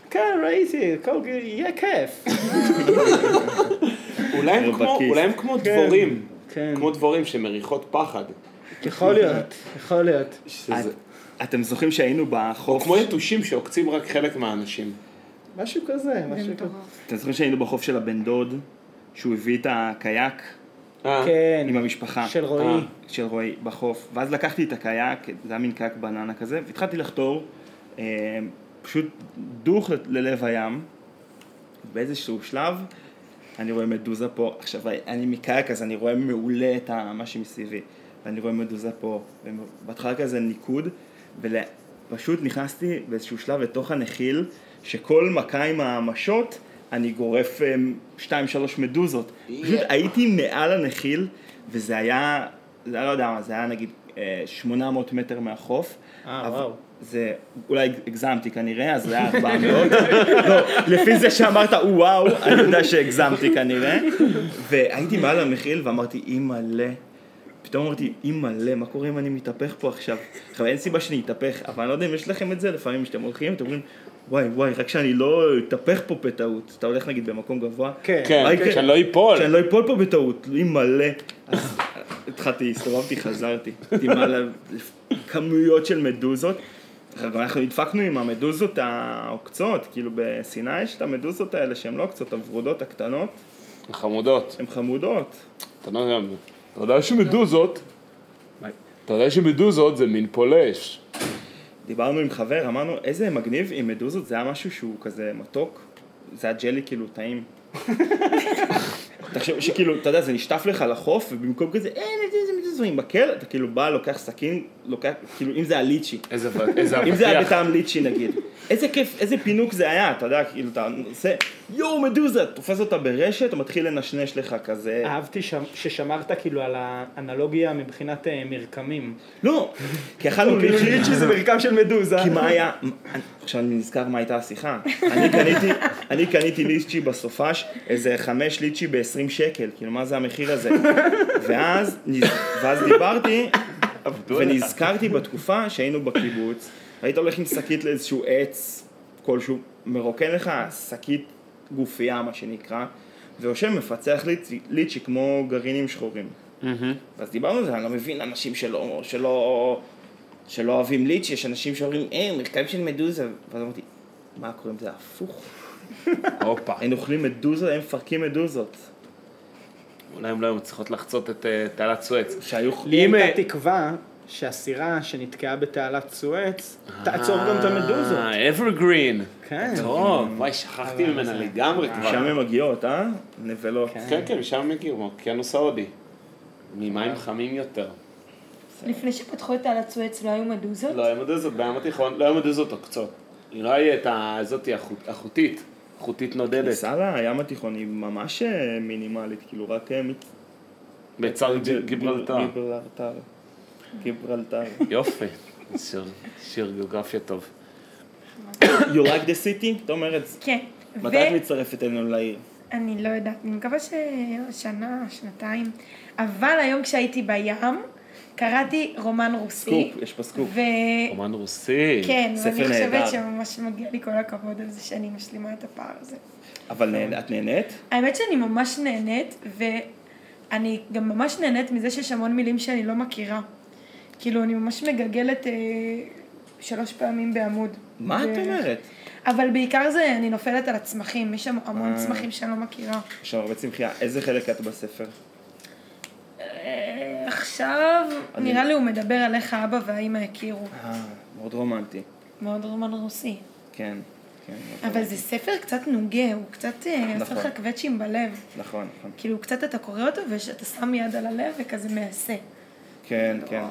כן ראיתי יהיה כיף אולי הם כמו-. אולי הם כמו כן. דבורים. כן. כמו דבורים שמריחות פחד. יכול להיות יכול להיות אתם זוכרים שהיינו או בחוף, כמו יתושים שעוקצים רק חלק מהאנשים. משהו כזה משהו כזה. אתם זוכרים שהיינו בחוף של הבן דוד, שהוא הביא את הקייק כן. עם המשפחה. של רועי. אה. של רועי בחוף, ואז לקחתי את הקייק, זה היה מין קייק בננה כזה, והתחלתי לחתור, אה, פשוט דוך ל- ללב הים, באיזשהו שלב אני רואה מדוזה פה, עכשיו אני מקייק אז אני רואה מעולה את מה שמסביבי, ואני רואה מדוזה פה, ובהתחלה כזה ניקוד, ופשוט נכנסתי באיזשהו שלב לתוך הנחיל, שכל מכה עם המשות אני גורף אה, שתיים שלוש מדוזות, פשוט הייתי מעל הנחיל, וזה היה, זה היה לא יודע מה, זה היה נגיד אה, 800 מטר מהחוף. אה, וואו. זה, אולי הגזמתי כנראה, אז זה היה 400. [laughs] לא, לפי זה שאמרת וואו, אני יודע שהגזמתי כנראה. והייתי מעל המכיל ואמרתי, אימא'לה. פתאום אמרתי, אימא'לה, מה קורה אם אני מתהפך פה עכשיו? עכשיו, אין סיבה שאני אתהפך, אבל אני לא יודע אם יש לכם את זה, לפעמים כשאתם הולכים, אתם אומרים, וואי, וואי, רק שאני לא אתהפך פה בטעות. אתה הולך נגיד במקום גבוה, כן. כן, מה יקרה? שאני לא איפול. שאני לא אפול פה בטעות, אימא'לה. אז התחלתי, הסתובבתי, חזרתי. הייתי מעל כמויות של מדוזות. אנחנו נדפקנו עם המדוזות העוקצות, כאילו בסיני יש את המדוזות האלה שהן לא עוקצות, הוורודות הקטנות, חמודות. הן חמודות. אתה אתה יודע שמדוזות, אתה יודע שמדוזות זה מין פולש. דיברנו עם חבר, אמרנו איזה מגניב עם מדוזות, זה היה משהו שהוא כזה מתוק, זה היה ג'לי כאילו טעים. [laughs] תחשוב שכאילו, אתה יודע, זה נשטף לך לחוף, ובמקום כזה, אה, מדוזה, מדוזה, עם מקל, אתה כאילו בא, לוקח סכין, לוקח, כאילו, אם זה הליצ'י, איזה איזה אם זה היה אבטיח. בטעם ליצ'י נגיד, איזה כיף, איזה פינוק זה היה, אתה יודע, כאילו, אתה עושה, יואו, מדוזה, תופס אותה ברשת, הוא מתחיל לנשנש לך כזה, אהבתי שם- ששמרת כאילו על האנלוגיה מבחינת אה, מרקמים. לא, כי אכלנו כאילו ליצ'י, ליצ'י זה מרקם של מדוזה. כי מה היה, עכשיו אני נזכר מה הייתה השיחה, אני קניתי, אני קניתי ליצ'י בסופש, איזה חמש ליצ'י ב-20 שקל, כאילו מה זה המחיר הזה, ואז, ואז דיברתי, [laughs] ונזכרתי בתקופה שהיינו בקיבוץ, היית הולך עם שקית לאיזשהו עץ כלשהו, מרוקן לך שקית גופייה מה שנקרא, ויושב מפצח ליצ'י, ליצ'י כמו גרעינים שחורים. אז דיברנו על זה, אני לא מבין אנשים שלא, שלא, שלא אוהבים ליץ', יש אנשים שאומרים, אה, מרקעים של מדוזה, ואז אמרתי, מה קורה אם זה הפוך? הופה. היינו אוכלים מדוזה, הם מפרקים מדוזות. אולי הם לא היו צריכות לחצות את אה, תעלת סואץ. שהיו... לי אם, הייתה אה, תקווה שהסירה שנתקעה בתעלת סואץ תעצור גם את המדוזות. אה, אברגרין. כן. טוב, וואי, שכחתי ממנה לגמרי שם כבר. הן מגיעות, אה? נבלות. כן, כן, משם הם הגיעו, מהאוקיינוס ההודי. ממים חמים יותר. לפני שפתחו את תעלת סואץ לא היו מדוזות? לא היו מדוזות בים התיכון, לא היו מדוזות עוקצות. היא לא הייתה הזאתי החוט- החוטית, חוטית נודדת. הכניסה לים התיכון היא ממש אה, מינימלית, כאילו רק... אה, ג- גיברלטר. גיברלטר. יופי, שיר- שיר גיאוגרפיה טוב. You like the city? אתה אומר את זה. כן. מתי את מצטרפת אלינו לעיר? אני לא יודעת, אני מקווה ששנה, שנתיים. אבל היום כשהייתי בים, קראתי רומן רוסי. סקופ, יש פה סקופ. ו... רומן רוסי. כן, ספר ואני נהדר. חושבת שממש מגיע לי כל הכבוד על זה שאני משלימה את הפער הזה. אבל את נהנית? האמת שאני ממש נהנית, ואני גם ממש נהנית מזה שיש המון מילים שאני לא מכירה. כאילו, אני ממש מגגלת אה, שלוש פעמים בעמוד. מה את ו- אומרת? אבל בעיקר זה, אני נופלת על הצמחים, יש שם המון אה. צמחים שאני לא מכירה. יש שם הרבה צמחייה. איזה חלק את בספר? אה, עכשיו, נראה לי הוא מדבר על איך האבא והאימא הכירו. אה, מאוד רומנטי. מאוד רומן רוסי. כן, כן. אבל. זה ספר קצת נוגה, הוא קצת אה, עושה נכון. לך קווצ'ים בלב. נכון, נכון. כאילו, קצת אתה קורא אותו ואתה שם יד על הלב וכזה מעשה. כן, כן.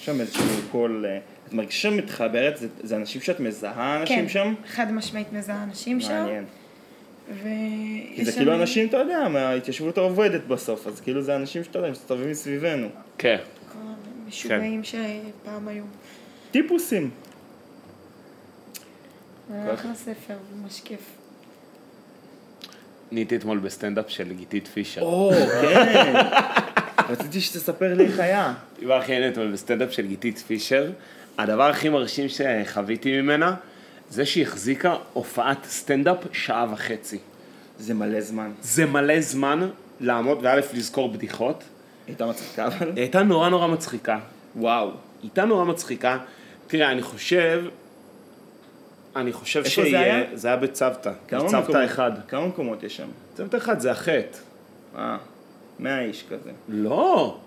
יש שם איזשהו קול... אה, את מרגישה שמתחברת? זה- זה אנשים שאת מזהה אנשים כן, שם? חד משמעית מזהה אנשים שם. מעניין. ו... כי זה כאילו אנשים, אתה יודע, מההתיישבות העובדת בסוף, אז כאילו זה אנשים שאתה יודע, מסתובבים מסביבנו. כן. משוגעים שפעם היו. טיפוסים. זה אחלה ספר, ממש כיף. הייתי אתמול בסטנדאפ של גיתית פישר. או, כן. [laughs] רציתי שתספר לי איך היה. הייתי אתמול בסטנדאפ של גיתית פישר. הדבר הכי מרשים שחוויתי ממנה, זה שהיא החזיקה הופעת סטנדאפ שעה וחצי. זה מלא זמן. זה מלא זמן לעמוד, וא' לזכור בדיחות. הייתה מצחיקה אבל? היא הייתה נורא נורא מצחיקה. וואו. היא הייתה נורא מצחיקה. תראה, אני חושב, אני חושב איפה שהיא... זה היה? זה היה בצוותא. כמה בצוותא אחד. כמה מקומות יש שם? צוותא אחד זה החטא. אה, 100 איש כזה. לא.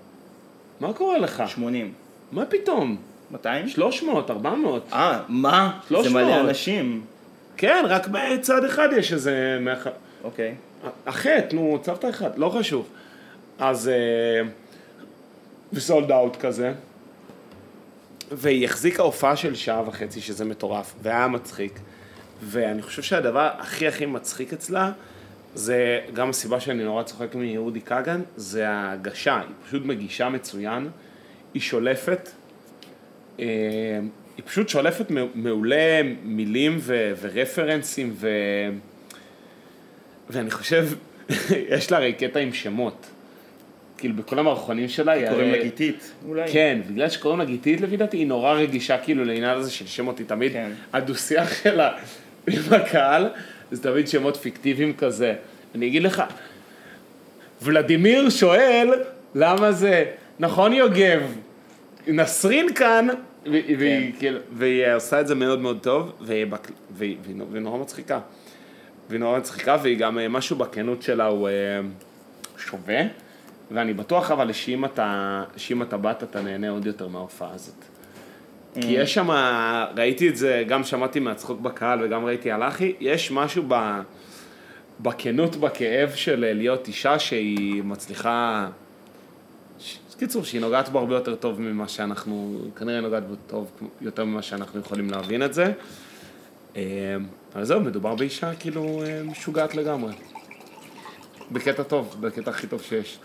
מה קורה לך? 80. מה פתאום? 200? 300, 400. אה, מה? זה 300. מלא אנשים. כן. רק בצד אחד יש איזה... אוקיי. החטא, נו, צוותא אחד, לא חשוב. אז... אה, וסולד אאוט כזה. והיא החזיקה הופעה של שעה וחצי, שזה מטורף, והיה מצחיק. ואני חושב שהדבר הכי הכי מצחיק אצלה, זה גם הסיבה שאני נורא צוחק מיהודי כגן, זה ההגשה, היא פשוט מגישה מצוין, היא שולפת, אה, היא פשוט שולפת מעולה מילים ו- ורפרנסים ו... ואני חושב, [laughs] יש לה הרי קטע עם שמות. כאילו בכל המערכונים שלה היא קוראים לה גיתית, אולי? כן, בגלל שקוראים לה גיתית לפי דעתי, היא נורא רגישה כאילו לעניין הזה של שמות, היא תמיד, כן. הדו-שיח שלה עם הקהל, זה תמיד שמות פיקטיביים כזה. אני אגיד לך, ולדימיר שואל, למה זה, נכון יוגב, נסרין כאן, ו- והיא כאילו- והיא עושה את זה מאוד מאוד טוב, והיא והיא והיא והיא נורא מצחיקה. והיא נורא מצחיקה, והיא גם, אה, משהו בכנות שלה הוא אה, שווה, ואני בטוח אבל שאם אתה, שאם אתה באת, אתה נהנה עוד יותר מההופעה הזאת. כי יש שם, ראיתי את זה, גם שמעתי מהצחוק בקהל וגם ראיתי על אחי, יש משהו ב, בכנות, בכאב של להיות אישה שהיא מצליחה, קיצור, שהיא נוגעת בו הרבה יותר טוב ממה שאנחנו, כנראה נוגעת בו טוב יותר ממה שאנחנו יכולים להבין את זה. אה, אבל זהו, מדובר באישה כאילו אה, משוגעת לגמרי. בקטע טוב, בקטע הכי טוב שיש.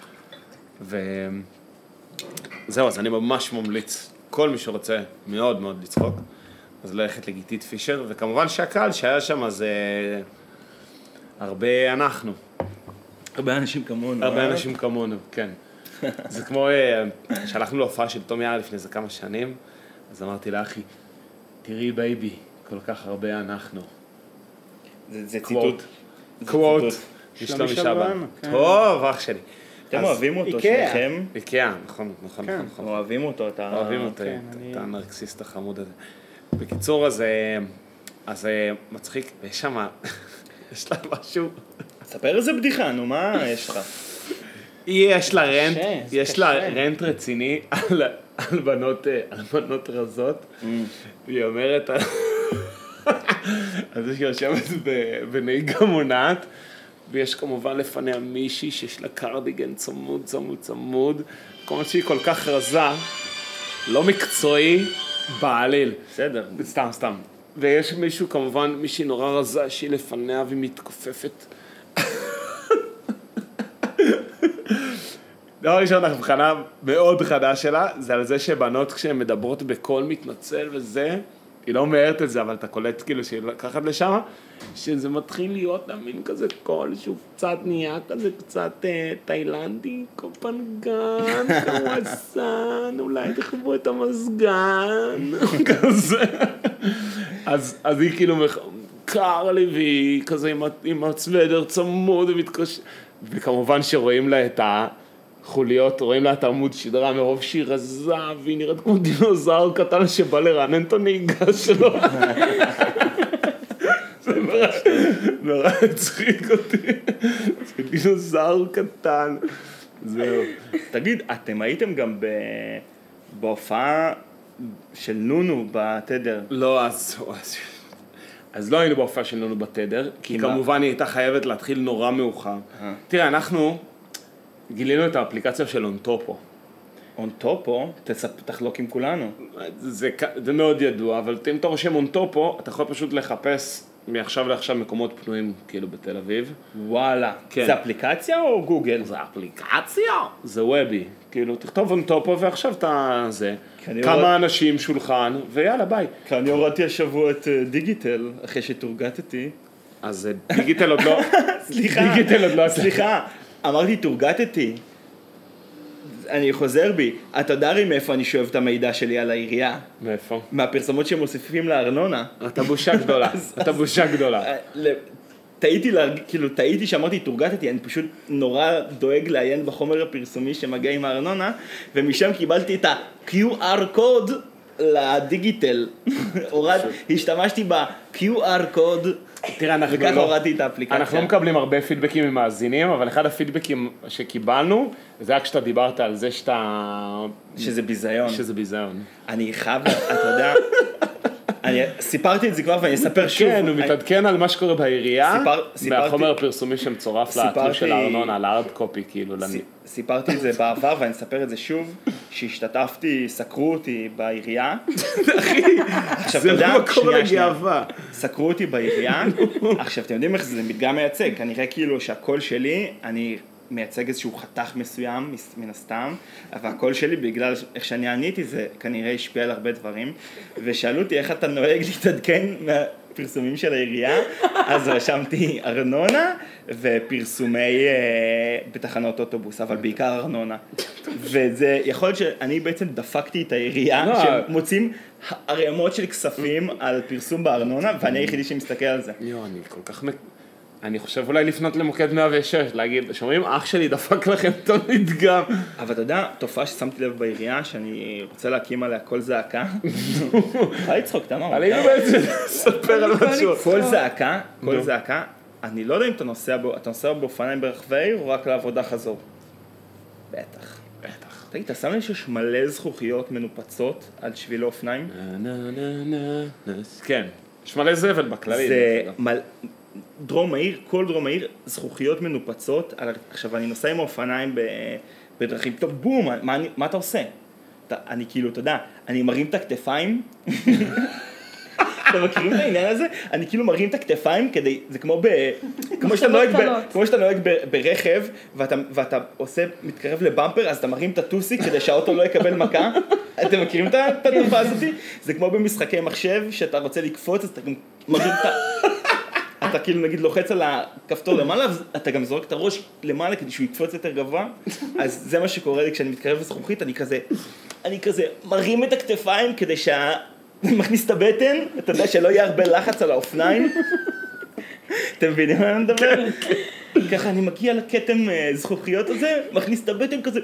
וזהו, אז אני ממש ממליץ, כל מי שרוצה מאוד מאוד לצחוק, אז ללכת לגיתית פישר, וכמובן שהקהל שהיה שם זה הרבה אנחנו, הרבה אנשים כמונו. הרבה אה? אנשים כמונו, כן. [laughs] זה כמו, אה, שהלכנו להופעה של תום יער לפני איזה כמה שנים, אז אמרתי לאחי, תראי בייבי, כל כך הרבה אנחנו. זה זה quote. ציטוט. quote. ציטוט. שלומי. שבן, כן. טוב, אח שלי. אתם אז- אוהבים אותו. שניכם? איקאה, נכון, נכון, כן. נכון, נכון. אוהבים אותו, אתה... אוהבים אותו, כן, את- אני- את הנרקסיסט החמוד הזה. בקיצור, אז, אה, אז אה, מצחיק, ויש שם, [laughs] יש לה משהו, ספר איזה בדיחה, נו, מה יש לך? יש לה רנט, יש לה. רנט רציני על, על בנות, אה, על בנות רזות, והיא אומרת, [laughs] על- על זה שהיא יושבת ב- בנהיגה מונעת, ויש כמובן לפניה מישהי שיש לה קרדיגן צמוד, צמוד, צמוד, מה שהיא כל כך רזה, לא מקצועי בעליל. בסדר. סתם, סתם. ויש מישהו, כמובן, מישהי נורא רזה שהיא לפניה והיא מתכופפת. דבר ראשון, ההבחנה מאוד חדה שלה, זה על זה שבנות כשהן מדברות בקול מתנצל וזה, היא לא אומרת את זה, אבל אתה קולט כאילו שהיא לקחת לשם, שזה מתחיל להיות לה מין כזה קול שהוא קצת נהיה כזה קצת אה, תאילנדי, קופנגן, [laughs] קוואסן, אולי תחברו את המזגן, [laughs] כזה. אז, אז היא כאילו, קר לי והיא כזה עם, ה- עם הסוודר צמוד ומתקשר, וכמובן שרואים לה את החוליות, רואים לה את העמוד שדרה מרוב שהיא רזה והיא נראית כמו דינוזאור קטן שבא לרענן את הנהיגה שלו. [laughs] זה נורא- הצחיק אותי, זה דינוזאור קטן. זהו. תגיד, אתם הייתם גם ב... בהופעה של נונו בתדר. לא, אז... אז- לא היינו בהופעה שלנו בתדר, כי? כמובן היא הייתה חייבת להתחיל נורא מאוחר. אה. תראה, אנחנו גילינו את האפליקציה של אונטופו. און טופו, תספ- תחלוק עם כולנו. זה, זה מאוד ידוע, אבל אם אתה רושם אונטופו, אתה יכול פשוט לחפש מעכשיו לעכשיו מקומות פנויים, כאילו בתל אביב. וואלה. כן. זה אפליקציה או גוגל? זה אפליקציה? זה וובי. כאילו, תכתוב אונטופו ועכשיו אתה זה. כמה רואה- אנשים, שולחן, ויאללה, ביי. כי אני הורדתי השבוע את אה, דיגיטל, אחרי שתורגטתי. אז אה, דיגיטל עוד לא... [laughs] סליחה, דיגיטל עוד לא. סליחה, אמרתי תורגטתי. אני חוזר בי. אתה יודע הרי מאיפה אני שואב את המידע שלי על העירייה? מאיפה? מהפרסומות שמוסיפים לארנונה. אתה בושה גדולה. [laughs] אתה בושה גדולה. אה, טעיתי, כאילו טעיתי שאמרתי תורגטתי, אני פשוט נורא דואג לעיין בחומר הפרסומי שמגיע עם הארנונה, ומשם קיבלתי את ה-QR קוד לדיגיטל. [laughs] השתמשתי ב-QR קוד, תראה, אנחנו וככה לא... הורדתי את האפליקציה. אנחנו לא מקבלים הרבה פידבקים ממאזינים, אבל אחד הפידבקים שקיבלנו, זה היה כשאתה דיברת על זה שאתה... שזה ביזיון. שזה ביזיון. אני חייב, אתה יודע, [laughs] אני סיפרתי את זה כבר ואני אספר שוב. כן, הוא מתעדכן על מה שקורה בעירייה, מהחומר הפרסומי שמצורף לאתר סיפרתי- של הארנונה, ל hard copy, כאילו. סיפרתי את זה בעבר ואני אספר את זה שוב, שהשתתפתי, סקרו אותי בעירייה. [laughs] עכשיו, אתה יודע, שנייה, שנייה. סקרו אותי בעירייה, [laughs] עכשיו אתם יודעים איך זה, זה מדגם מייצג, כנראה כאילו שהקול שלי, אני מייצג איזשהו חתך מסוים מס- מן הסתם, אבל הקול שלי בגלל איך שאני עניתי זה כנראה השפיע על הרבה דברים, ושאלו אותי איך אתה נוהג להתעדכן מהפרסומים של העירייה, אז רשמתי ארנונה ופרסומי אה, בתחנות אוטובוס, אבל בעיקר ארנונה. וזה, יכול להיות שאני בעצם דפקתי את העירייה, לא. שמוצאים ערימות של כספים על פרסום בארנונה, ואני היחידי שמסתכל על זה. יואו, אני כל כך... אני חושב אולי לפנות למוקד 106, להגיד, שומעים, אח שלי דפק לכם את המדגם. אבל אתה יודע, תופעה ששמתי לב בעירייה, שאני רוצה להקים עליה קול זעקה. יכולה לצחוק, תמר. עלינו בעצם לספר על משהו. קול זעקה, קול. זעקה, אני לא יודע אם אתה נוסע, בו- אתה נוסע באופניים ברחבי העיר או רק לעבודה חזור. בטח. בטח. תגיד, אתה שם לב שיש מלא זכוכיות מנופצות על שביל האופניים? כן, יש מלא זבל בכללי. זה דרך אגב. מל... דרום העיר, כל דרום העיר, זכוכיות מנופצות. על... עכשיו, אני נוסע עם האופניים ב... בדרכים, טוב, בום, מה, אני... מה אתה עושה? אתה... אני כאילו, אתה יודע, אני מרים את הכתפיים. אתם מכירים את העניין הזה? אני כאילו מרים את הכתפיים כדי, זה כמו ב... כמו שאתה נוהג, ב... כמו שאתה נוהג ב... ברכב ואתה, ואתה עושה, מתקרב לבמפר אז אתה מרים את הטוסיק כדי שהאוטו לא יקבל מכה. אתם מכירים את התופעה הזאת? זה כמו במשחקי מחשב שאתה רוצה לקפוץ אז אתה גם מרים את ה... אתה כאילו נגיד לוחץ על הכפתור למעלה, אתה גם זורק את הראש למעלה כדי שהוא יקפוץ יותר גבוה, אז זה מה שקורה לי כשאני מתקרב לזכוכית, אני כזה, אני כזה מרים את הכתפיים כדי שה... מכניס את הבטן, אתה יודע שלא יהיה הרבה לחץ על האופניים. אתם מבינים מה אני מדבר? ככה אני מגיע לכתם אה, זכוכיות הזה, מכניס את הבטן כזה,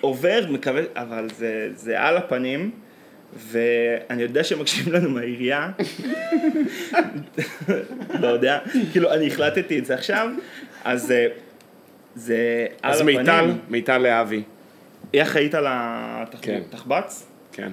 עובר, מקווה, אבל זה, זה על הפנים. ואני יודע שמקשיבים לנו מהעירייה, לא יודע, כאילו אני החלטתי את זה עכשיו, אז אה, זה על אז הפנים. מיטל, מיטל להבי. היא אחראית על כן. התחבץ? כן.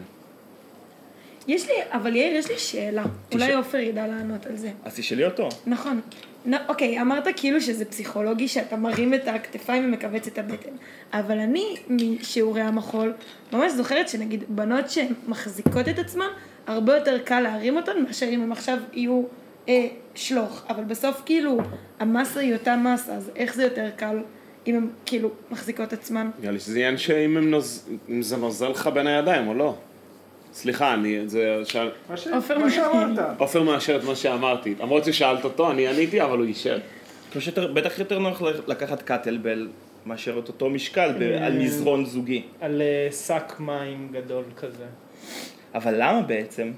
יש לי, אבל יאיר, יש לי שאלה. אולי עופר ידע לענות על זה. אז תשאלי אותו. נכון. נ, אוקיי, אמרת כאילו שזה פסיכולוגי שאתה מרים את הכתפיים ומכווץ את הבטן. אבל אני, משיעורי המחול, ממש זוכרת שנגיד בנות שמחזיקות את עצמן, הרבה יותר קל להרים אותן מאשר אם הם עכשיו יהיו אה, שלוך. אבל בסוף כאילו, המסה היא אותה מסה, אז איך זה יותר קל אם הן כאילו מחזיקות עצמן? נראה לי שזה עניין שאם זה נוזל לך בין הידיים או לא. סליחה, אני... זה... שאל... עופר מה שאמרת. עופר מאשר את מה שאמרתי. למרות ששאלת אותו, אני עניתי, אבל הוא אישר. בטח יותר נוח לקחת קאטלבל מאשר את אותו משקל על מזרון זוגי. על אה, שק מים גדול כזה. אבל למה בעצם?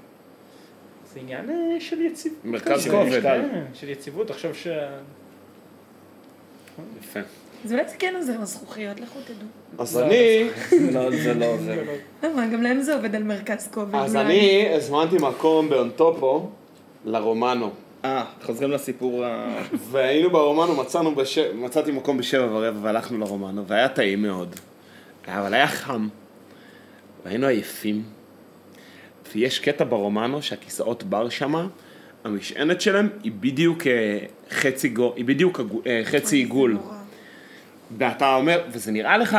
זה עניין אה, של יציבות. מרכז. כובד. של יציבות. עכשיו ש... יפה. אז אולי זה כן עוזר לזכוכיות, לכו תדעו. אז לא, אני... לא, זה לא עוזר. למה? גם להם זה עובד על מרכז כובד. אז. אני הזמנתי מקום באונטופו לרומנו. אה, חוזרים לסיפור ה... והיינו ברומנו, מצאנו בש... מצאתי מקום בשבע ורבע והלכנו לרומנו, והיה טעים מאוד. אבל היה חם. והיינו עייפים. ויש קטע ברומנו שהכיסאות בר שמה, המשענת שלהם היא בדיוק אה, חצי, גו... היא בדיוק אה, חצי עיגול. ואתה אומר, וזה נראה לך,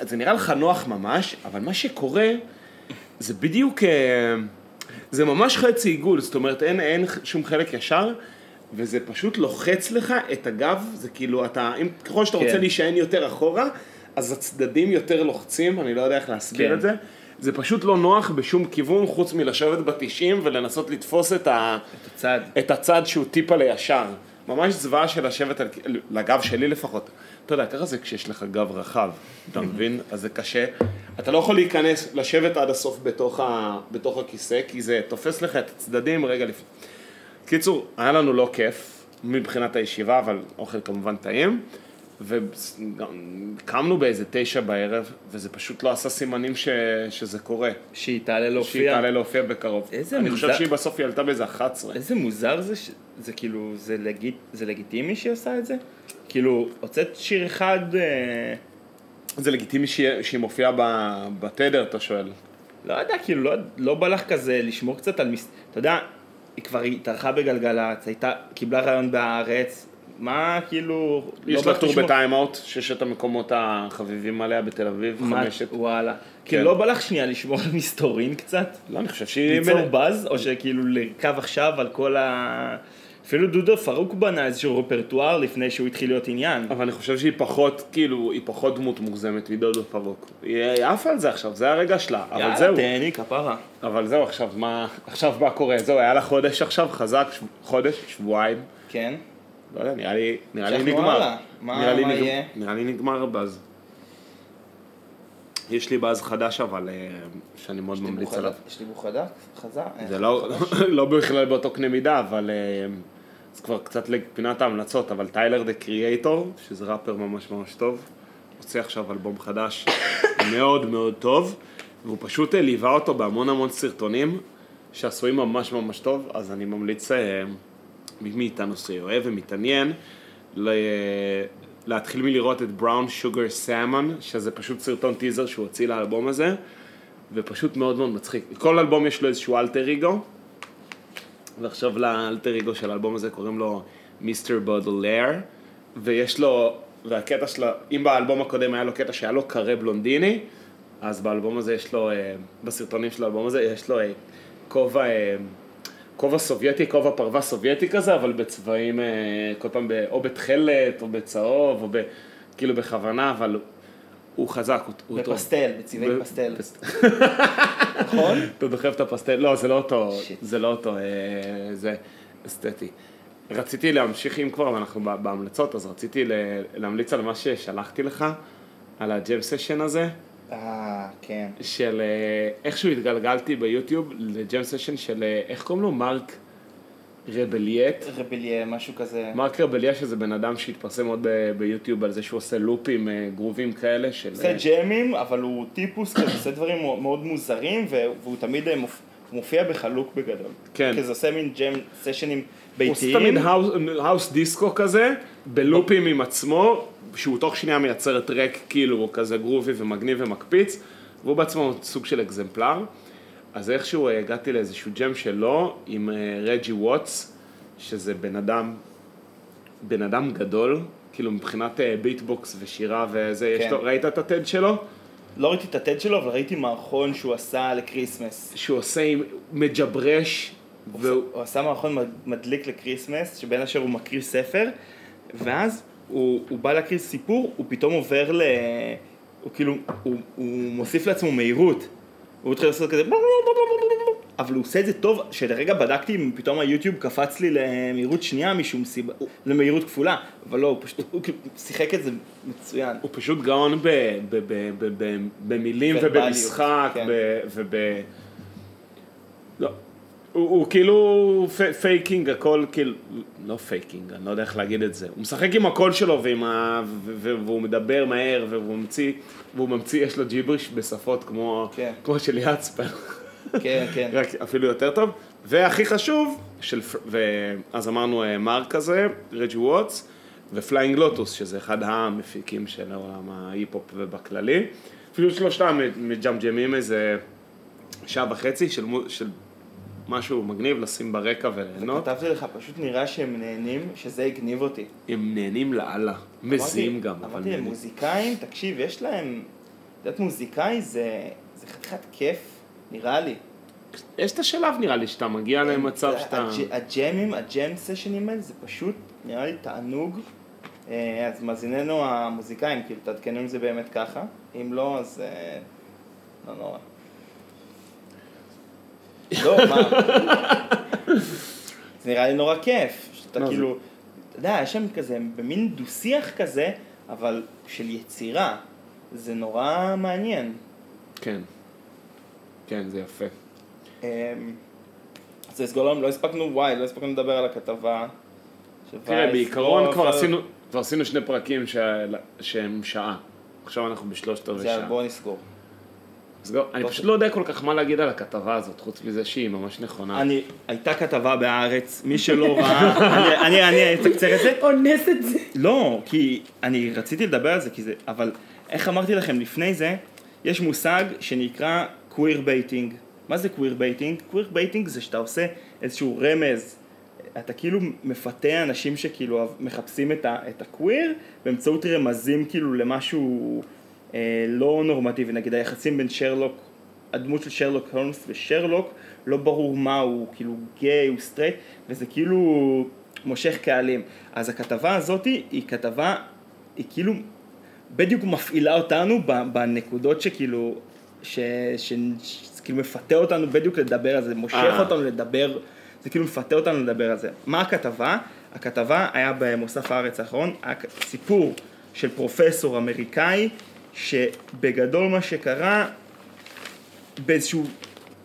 זה נראה לך נוח ממש, אבל מה שקורה, זה בדיוק, אה, זה ממש חצי עיגול, זאת אומרת אין, אין שום חלק ישר, וזה פשוט לוחץ לך את הגב, זה כאילו אתה, אם, ככל שאתה רוצה כן. להישען יותר אחורה, אז הצדדים יותר לוחצים, אני לא יודע איך להסביר כן. את זה. זה פשוט לא נוח בשום כיוון, חוץ מלשבת בתשעים ולנסות לתפוס את ה... צד. את הצד שהוא טיפה לישר. ממש זוועה של לשבת על, לגב שלי לפחות. אתה יודע, ככה זה כשיש לך גב רחב, אתה מבין? [laughs] אז זה קשה. אתה לא יכול להיכנס, לשבת עד הסוף בתוך, ה, בתוך הכיסא, כי זה תופס לך את הצדדים רגע לפני. קיצור, היה לנו לא כיף מבחינת הישיבה, אבל אוכל כמובן טעים. וקמנו באיזה תשע בערב, וזה פשוט לא עשה סימנים ש, שזה קורה. שהיא תעלה שהיא להופיע. תעלה להופיע בקרוב. איזה אני חושב מוזר. שהיא בסוף היא עלתה באיזה 11. איזה מוזר זה, ש... זה כאילו, זה, לגיט... זה לגיטימי שהיא עושה את זה? כאילו, הוצאת שיר אחד, אה... זה לגיטימי שהיא, שהיא מופיעה ב- בתדר, אתה שואל. לא יודע, כאילו, לא, לא בא לך כזה לשמור קצת על מס... אתה יודע, היא כבר התארחה בגלגלצ, הייתה, קיבלה רעיון בהארץ, מה כאילו... לא יש בא לה לך טור בטיימאוט, ששת המקומות החביבים עליה בתל אביב, מה- חמשת. וואלה. כן. כאילו, לא בא לך שנייה לשמור על מסתורין קצת? לא, אני חושב שהיא... ליצור מנ- באז, או שכאילו לרכב עכשיו על כל ה... אפילו דודו פארוק בנה איזשהו רפרטואר לפני שהוא התחיל להיות עניין. אבל אני חושב שהיא פחות, כאילו, היא פחות דמות מוגזמת מדודו פארוק. היא עפה על זה עכשיו, זה הרגע שלה. אבל יאללה, זהו, תהני כפרה. אבל זהו, עכשיו מה, עכשיו מה קורה? זהו, היה לה חודש עכשיו, חזק, חודש, שבועיים. כן. לא יודע, נראה לי, נראה לי נגמר. מה- נראה לי מה נגמר- יהיה? נראה לי נגמר הבאז. יש לי באז חדש אבל, אה, שאני מאוד ממליץ עליו. יש לי בו חזק? חזק? זה לא, [laughs] לא בכלל באותו קנה מידה, אבל אה, זה כבר קצת לפינת ההמלצות, אבל טיילר דה קריאייטור, שזה ראפר ממש ממש טוב, הוציא עכשיו אלבום חדש [coughs] מאוד מאוד טוב, והוא פשוט אה, ליווה אותו בהמון המון סרטונים שעשויים ממש ממש טוב, אז אני ממליץ, אה, מאיתנו שאוהב ומתעניין, ל- להתחיל מלראות את Brown Sugar Salmon, שזה פשוט סרטון טיזר שהוא הוציא לאלבום הזה, ופשוט מאוד מאוד מצחיק. כל אלבום יש לו איזשהו אלטר אגו, ועכשיו לאלטר אגו של האלבום הזה קוראים לו Mister Baudelaire, ויש לו, והקטע שלו, אם באלבום הקודם היה לו קטע שהיה לו קארה בלונדיני, אז באלבום הזה יש לו, אה, בסרטונים של האלבום הזה יש לו אה, כובע, אה, כובע סובייטי, כובע פרווה סובייטי כזה, אבל בצבעים, אה, כל פעם ב, או בתכלת, או בצהוב, או ב, כאילו בכוונה, אבל הוא חזק, הוא, הוא טוב. בפסטל, בצבעי ב- פסטל. פס- [laughs] נכון? אתה דוחף את הפסטל, לא, זה לא אותו. זה לא אותו, אה, זה אסתטי. רציתי להמשיך, אם כבר, ואנחנו ב- בהמלצות, אז רציתי להמליץ על מה ששלחתי לך, על ה jam session הזה, אה, כן. של אה, איכשהו התגלגלתי ביוטיוב ל jam session של, אה, איך קוראים לו? מרק רבלייט. רבליה, משהו כזה. מרק רבליה שזה בן אדם שהתפרסם מאוד ב- ביוטיוב על זה שהוא עושה לופים, אה, גרובים כאלה של... עושה ג'מים, אבל הוא טיפוס כזה, עושה דברים מאוד- מוזרים, והוא תמיד מופ- מופיע בחלוק בגדול. כן. כזה עושה מין ג'ם סשנים הוא עושה ביתיים. תמיד house disco כזה, בלופים עם עצמו, שהוא תוך שנייה מייצר track כאילו כזה groovy ומגניב ומקפיץ, והוא בעצמו סוג של אקזמפלר. אז איכשהו אה, הגעתי לאיזשהו ג'ם שלו עם אה, רג'י ווטס, שזה בן אדם, בן אדם גדול, כאילו מבחינת אה, beatbox ושירה וזה, יש כן. לו, ראית את הטד שלו? לא ראיתי את הטד שלו, אבל ראיתי מערכון שהוא עשה ל Christmas. שהוא עושה עם מג'ברש, והוא... הוא עשה מערכון מד- מדליק ל Christmas, שבין השאר הוא מקריא ספר, ואז הוא, הוא בא להקריא סיפור, הוא פתאום עובר ל... הוא כאילו, הוא, הוא מוסיף לעצמו מהירות. הוא התחיל לעשות כזה... אבל הוא עושה את זה טוב, שלרגע בדקתי אם פתאום היוטיוב קפץ לי למהירות שנייה משום סיבה, למהירות כפולה, אבל לא, הוא פשוט, הוא כאילו שיחק את זה מצוין. הוא פשוט גאון במילים ובמשחק כן. וב... הוא, הוא כאילו faking, הכל כאילו, לא faking, אני לא יודע איך להגיד את זה. הוא משחק עם הקול שלו ועם ה, והוא מדבר מהר והוא ממציא, והוא ממציא, יש לו ג'יבריש בשפות כמו, כן. כמו של יצפאן. כן, כן. רק אפילו יותר טוב, והכי חשוב, של, ואז אמרנו אה, מרק כזה, רג'י ווטס, ו Flying Lotus, שזה אחד המפיקים של העולם ההיפ-הופ ובכללי. אפילו שלושתם מג'מג'מים איזה שעה וחצי של, של משהו מגניב לשים ברקע וליהנות. כתבתי לך, פשוט נראה שהם נהנים, שזה הגניב אותי. הם נהנים לאללה, מזיעים גם, אמרתי נהנים. למוזיקאים, תקשיב, יש להם... להיות מוזיקאי זה זה חתיכת כיף, נראה לי. יש את השלב נראה לי שאתה מגיע למצב זה- שאתה... הג'- הג'מים, ה jam סשנים האלה, זה פשוט נראה לי תענוג. אה, אז מאזיננו המוזיקאים, כאילו, תעדכנו אם זה באמת ככה. אם לא, אז... אה, לא נורא. לא, מה? [laughs] זה נראה לי נורא כיף. שאתה לא, כאילו... אתה יודע, יש שם כזה, במין דו-שיח כזה, אבל של יצירה. זה נורא מעניין. כן. כן, זה יפה. אמ, אז לסגור לנו, לא הספקנו, וואי, לא הספקנו לדבר על הכתבה. תראה, בעיקרון כבר עשינו, כבר עשינו שני פרקים ש- שהם שעה. עכשיו אנחנו בשלושת רבעי שעה. בואו נסגור. אז אני טוב. פשוט לא יודע כל כך מה להגיד על הכתבה הזאת, חוץ מזה שהיא ממש נכונה. אני, הייתה כתבה בהארץ, מי שלא ראה, אני- אני אני אתקצר את זה. [laughs] אונס את זה. לא, כי אני רציתי לדבר על זה, כי זה, אבל איך אמרתי לכם לפני זה, יש מושג שנקרא queer baiting. מה זה queer baiting? queer baiting זה שאתה עושה איזשהו רמז. אתה כאילו מפתה אנשים שכאילו מחפשים את, ה, את הקוויר באמצעות רמזים כאילו למשהו לא נורמטיבי, נגיד היחסים בין שרלוק, הדמות של שרלוק הולמס ושרלוק, לא ברור מה הוא, כאילו גיי, הוא סטרייט, וזה כאילו מושך קהלים. אז הכתבה הזאת היא כתבה, היא כאילו בדיוק מפעילה אותנו בנקודות שכאילו, ש, ש, ש, ש, כאילו מפתה אותנו בדיוק לדבר על זה, מושך אה. אותנו לדבר, זה כאילו מפתה אותנו לדבר על זה. מה הכתבה? הכתבה היה במוסף הארץ האחרון, סיפור של פרופסור אמריקאי, שבגדול מה שקרה, באיזשהו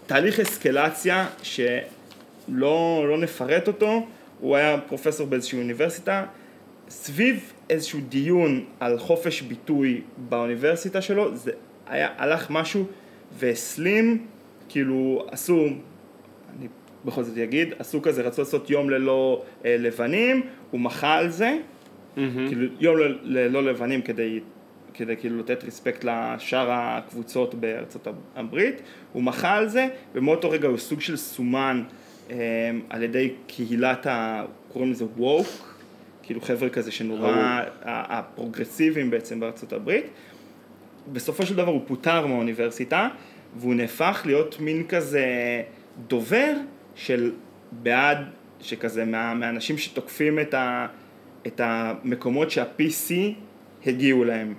תהליך אסקלציה שלא לא נפרט אותו, הוא היה פרופסור באיזושהי אוניברסיטה, סביב איזשהו דיון על חופש ביטוי באוניברסיטה שלו, זה היה, הלך משהו והסלים, כאילו עשו, אני בכל זאת אגיד, עשו כזה, רצו לעשות יום ללא אה, לבנים, הוא מחה על זה, מהמם. כאילו יום ללא לבנים כדי, כדי כאילו לתת ריספקט לשאר הקבוצות בארצות הברית, הוא מחה על זה, ומאותו רגע הוא סוג של סומן אה, על ידי קהילת ה... קוראים לזה ווק, כאילו חבר'ה כזה שנורא, ראו. ה- הפרוגרסיביים בעצם בארצות הברית. בסופו של דבר הוא פוטר מהאוניברסיטה, והוא נהפך להיות מין כזה דובר של בעד, שכזה מה, מהאנשים שתוקפים את, ה, את המקומות שה-PC הגיעו להם.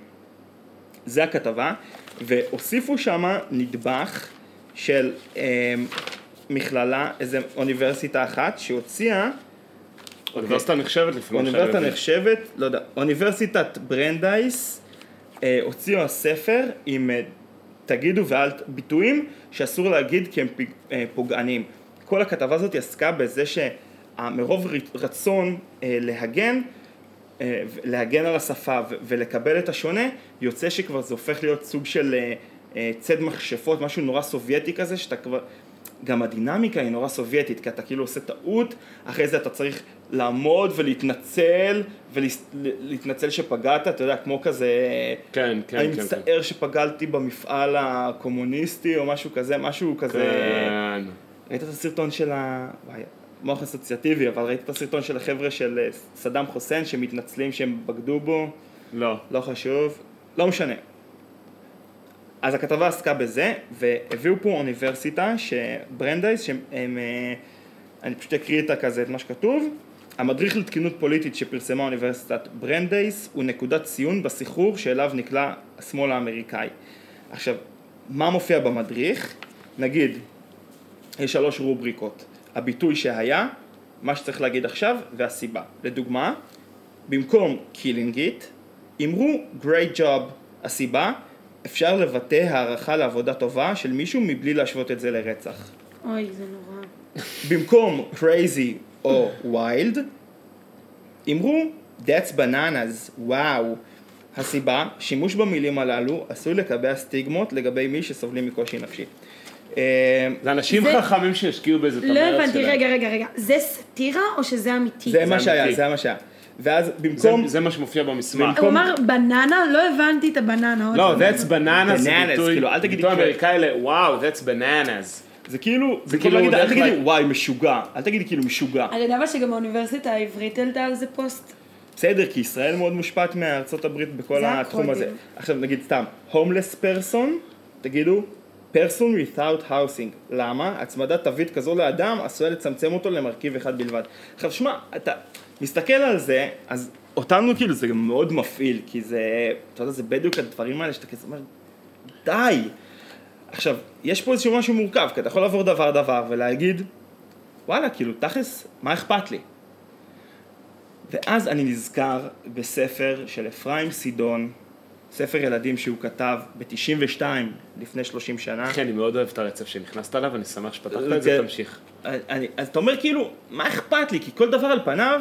זה הכתבה, והוסיפו שם נדבך של אה, מכללה, איזה אוניברסיטה אחת שהוציאה אוניברסיטה נחשבת לפני אוניברסיטה נחשבת, לא יודע, אוניברסיטת ברנדייס אה, הוציאו הספר עם אה, תגידו ואל ביטויים שאסור להגיד כי הם פג- אה, פוגעניים. כל הכתבה הזאת עסקה בזה שמרוב רצון אה, להגן, להגן על השפה ולקבל את השונה, יוצא שכבר זה הופך להיות סוג של אה, אה, ציד מכשפות, משהו נורא סובייטי כזה, שאתה כבר... גם הדינמיקה היא נורא סובייטית, כי אתה כאילו עושה טעות, אחרי זה אתה צריך לעמוד ולהתנצל, ולהתנצל שפגעת, אתה יודע, כמו כזה... כן, כן, אני כן, כן. מצטער שפגעתי במפעל הקומוניסטי, או משהו כזה, משהו כזה... כן. ראית את הסרטון של ה... וואי, מוח אסוציאטיבי, אבל ראית את הסרטון של החבר'ה של אה, סדאם חוסיין שמתנצלים שהם בגדו בו? לא. לא חשוב, לא משנה. אז הכתבה עסקה בזה, והביאו פה אוניברסיטה, שברנדייס, שהם, הם, אה, אני פשוט אקריא את כזה, את מה שכתוב. המדריך לתקינות פוליטית שפרסמה אוניברסיטת ברנדייס הוא נקודת ציון בסחרור שאליו נקלע השמאל האמריקאי. עכשיו, מה מופיע במדריך? נגיד, יש שלוש רובריקות. הביטוי שהיה, מה שצריך להגיד עכשיו, והסיבה. לדוגמה, במקום killing it, אמרו great job. הסיבה, אפשר לבטא הערכה לעבודה טובה של מישהו מבלי להשוות את זה לרצח. אוי, זה נורא. במקום crazy או wild, אמרו that's bananas, וואו. הסיבה, שימוש במילים הללו עשוי לקבע סטיגמות לגבי מי שסובלים מקושי נפשי. אה, זה אנשים זה- חכמים שהשקיעו בזה את לא הבנתי, שלהם. רגע, רגע, רגע. זה סאטירה או שזה אמיתי? זה מה שהיה. זה מה שהיה. ואז זה- במקום... זה מה שמופיע במסמך. הוא אמר בננה? לא הבנתי את הבננה. לא, that's banana זה Bananas, ביטוי, כאילו, אל תגידי ביטוי אמריקאי ל... וואו, that's bananas. זה כאילו, זה כאילו כאילו, להגיד- אל תגידי וואי משוגע, אל תגידי כאילו משוגע. אני יודע אבל שגם האוניברסיטה העברית העלתה על זה פוסט. בסדר, כי ישראל מאוד מושפעת מארצות הברית בכל זה התחום. הזה. עכשיו נגיד סתם, הומלס פרסון, תגידו, פרסון without housing. למה? הצמדת תווית כזו לאדם עשויה לצמצם אותו למרכיב אחד בלבד. עכשיו שמע, אתה מסתכל על זה, אז אותנו כאילו זה מאוד מפעיל, כי זה, אתה יודע, זה בדיוק הדברים האלה שאתה כזה אומר, די. עכשיו, יש פה איזשהו משהו מורכב, כי אתה יכול לעבור דבר דבר ולהגיד, וואלה, כאילו, תכלס, מה אכפת לי? ואז אני נזכר בספר של אפרים סידון, ספר ילדים שהוא כתב ב-92, לפני 30 שנה. אחי, אני מאוד אוהב את הרצף שנכנסת אליו, אני שמח שפתחת את זה- זה, תמשיך. אני, אז אתה אומר כאילו, מה אכפת לי? כי כל דבר על פניו,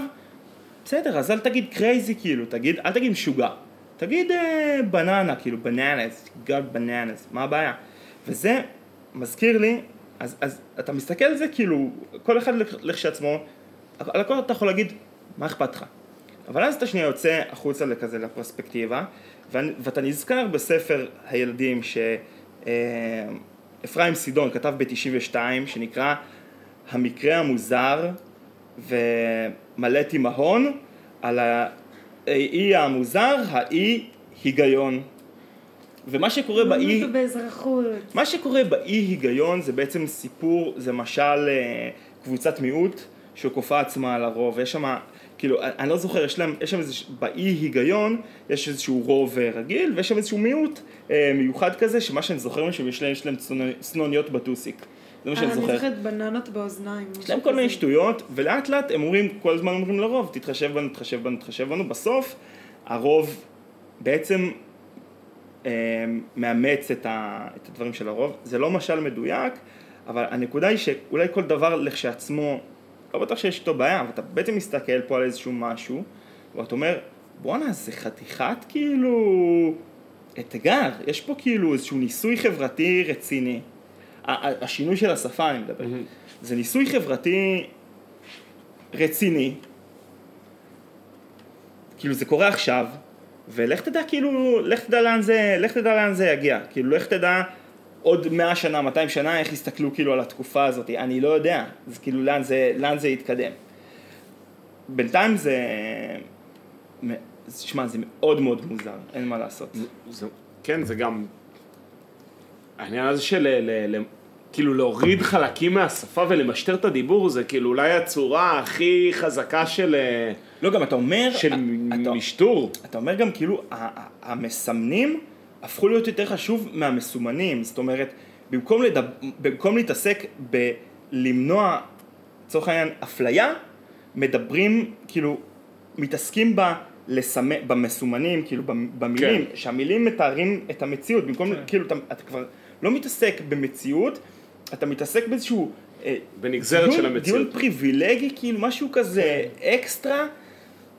בסדר, אז אל תגיד crazy כאילו, תגיד, אל תגיד משוגע. תגיד אה, בננה, כאילו bananas, go bananas, מה הבעיה? וזה מזכיר לי, אז, אז אתה מסתכל על זה כאילו, כל אחד לכ- לכשעצמו, על הכל אתה יכול להגיד, מה אכפת לך? אבל אז אתה שנייה יוצא החוצה לכזה לפרספקטיבה, ואתה נזכר בספר הילדים שאפרים סידון כתב ב-92, שנקרא המקרה המוזר ומלא תימהון על האי המוזר, האי היגיון. ומה שקורה באי... לומדים אותו באזרחות. מה שקורה באי היגיון זה בעצם סיפור, זה משל אה, קבוצת מיעוט שכופה עצמה על הרוב, יש שם, כאילו, אני לא זוכר, יש להם, יש שם איזה, באי היגיון יש איזשהו רוב אה, רגיל ויש שם איזשהו מיעוט אה, מיוחד כזה, שמה שאני זוכר משהו, יש להם, יש להם צנונ- צנוניות בטוסיק, זה מה שאני אה, אני זוכר. זוכרת בננות באוזניים. יש להם כל מיני שטויות, ולאט לאט הם אומרים, כל הזמן אומרים לרוב, תתחשב בנו, תתחשב בנו, תתחשב בנו, בסוף הרוב בעצם אה, מאמץ את, ה, את הדברים של הרוב, זה לא משל מדויק, אבל הנקודה היא שאולי כל דבר לכשעצמו, לא בטוח שיש איתו בעיה, אבל אתה בעצם מסתכל פה על איזשהו משהו, ואתה אומר, בואנה, זה חתיכת כאילו אתגר, יש פה כאילו איזשהו ניסוי חברתי רציני. השינוי של השפה אני מדבר, זה ניסוי חברתי רציני, כאילו זה קורה עכשיו, ולך תדע כאילו, לך תדע לאן זה, לך תדע לאן זה יגיע, כאילו לך תדע עוד 100 שנה, 200 שנה, איך יסתכלו כאילו על התקופה הזאת, אני לא יודע, זה כאילו לאן זה, לאן זה יתקדם. בינתיים זה, שמע, זה מאוד מאוד מוזר, אין מה לעשות. זה, כן, זה גם... העניין הזה של ל, ל, כאילו להוריד חלקים מהשפה ולמשטר את הדיבור, זה כאילו אולי הצורה הכי חזקה של, אה, לא, גם אתה אומר, של אתה, משטור. אתה אומר גם כאילו, ה- ה- המסמנים הפכו להיות יותר חשוב מהמסומנים, זאת אומרת, במקום, לדב... במקום להתעסק בלמנוע, לצורך העניין, אפליה, מדברים, כאילו, מתעסקים ב... לסמ... במסומנים, כאילו במילים, כן. שהמילים מתארים את המציאות, במקום, כאילו, אתה, אתה כבר לא מתעסק במציאות, אתה מתעסק באיזשהו... אה, בנגזרת דיון, של המציאות. דיון פריבילגי, כאילו, משהו כזה אקסטרה,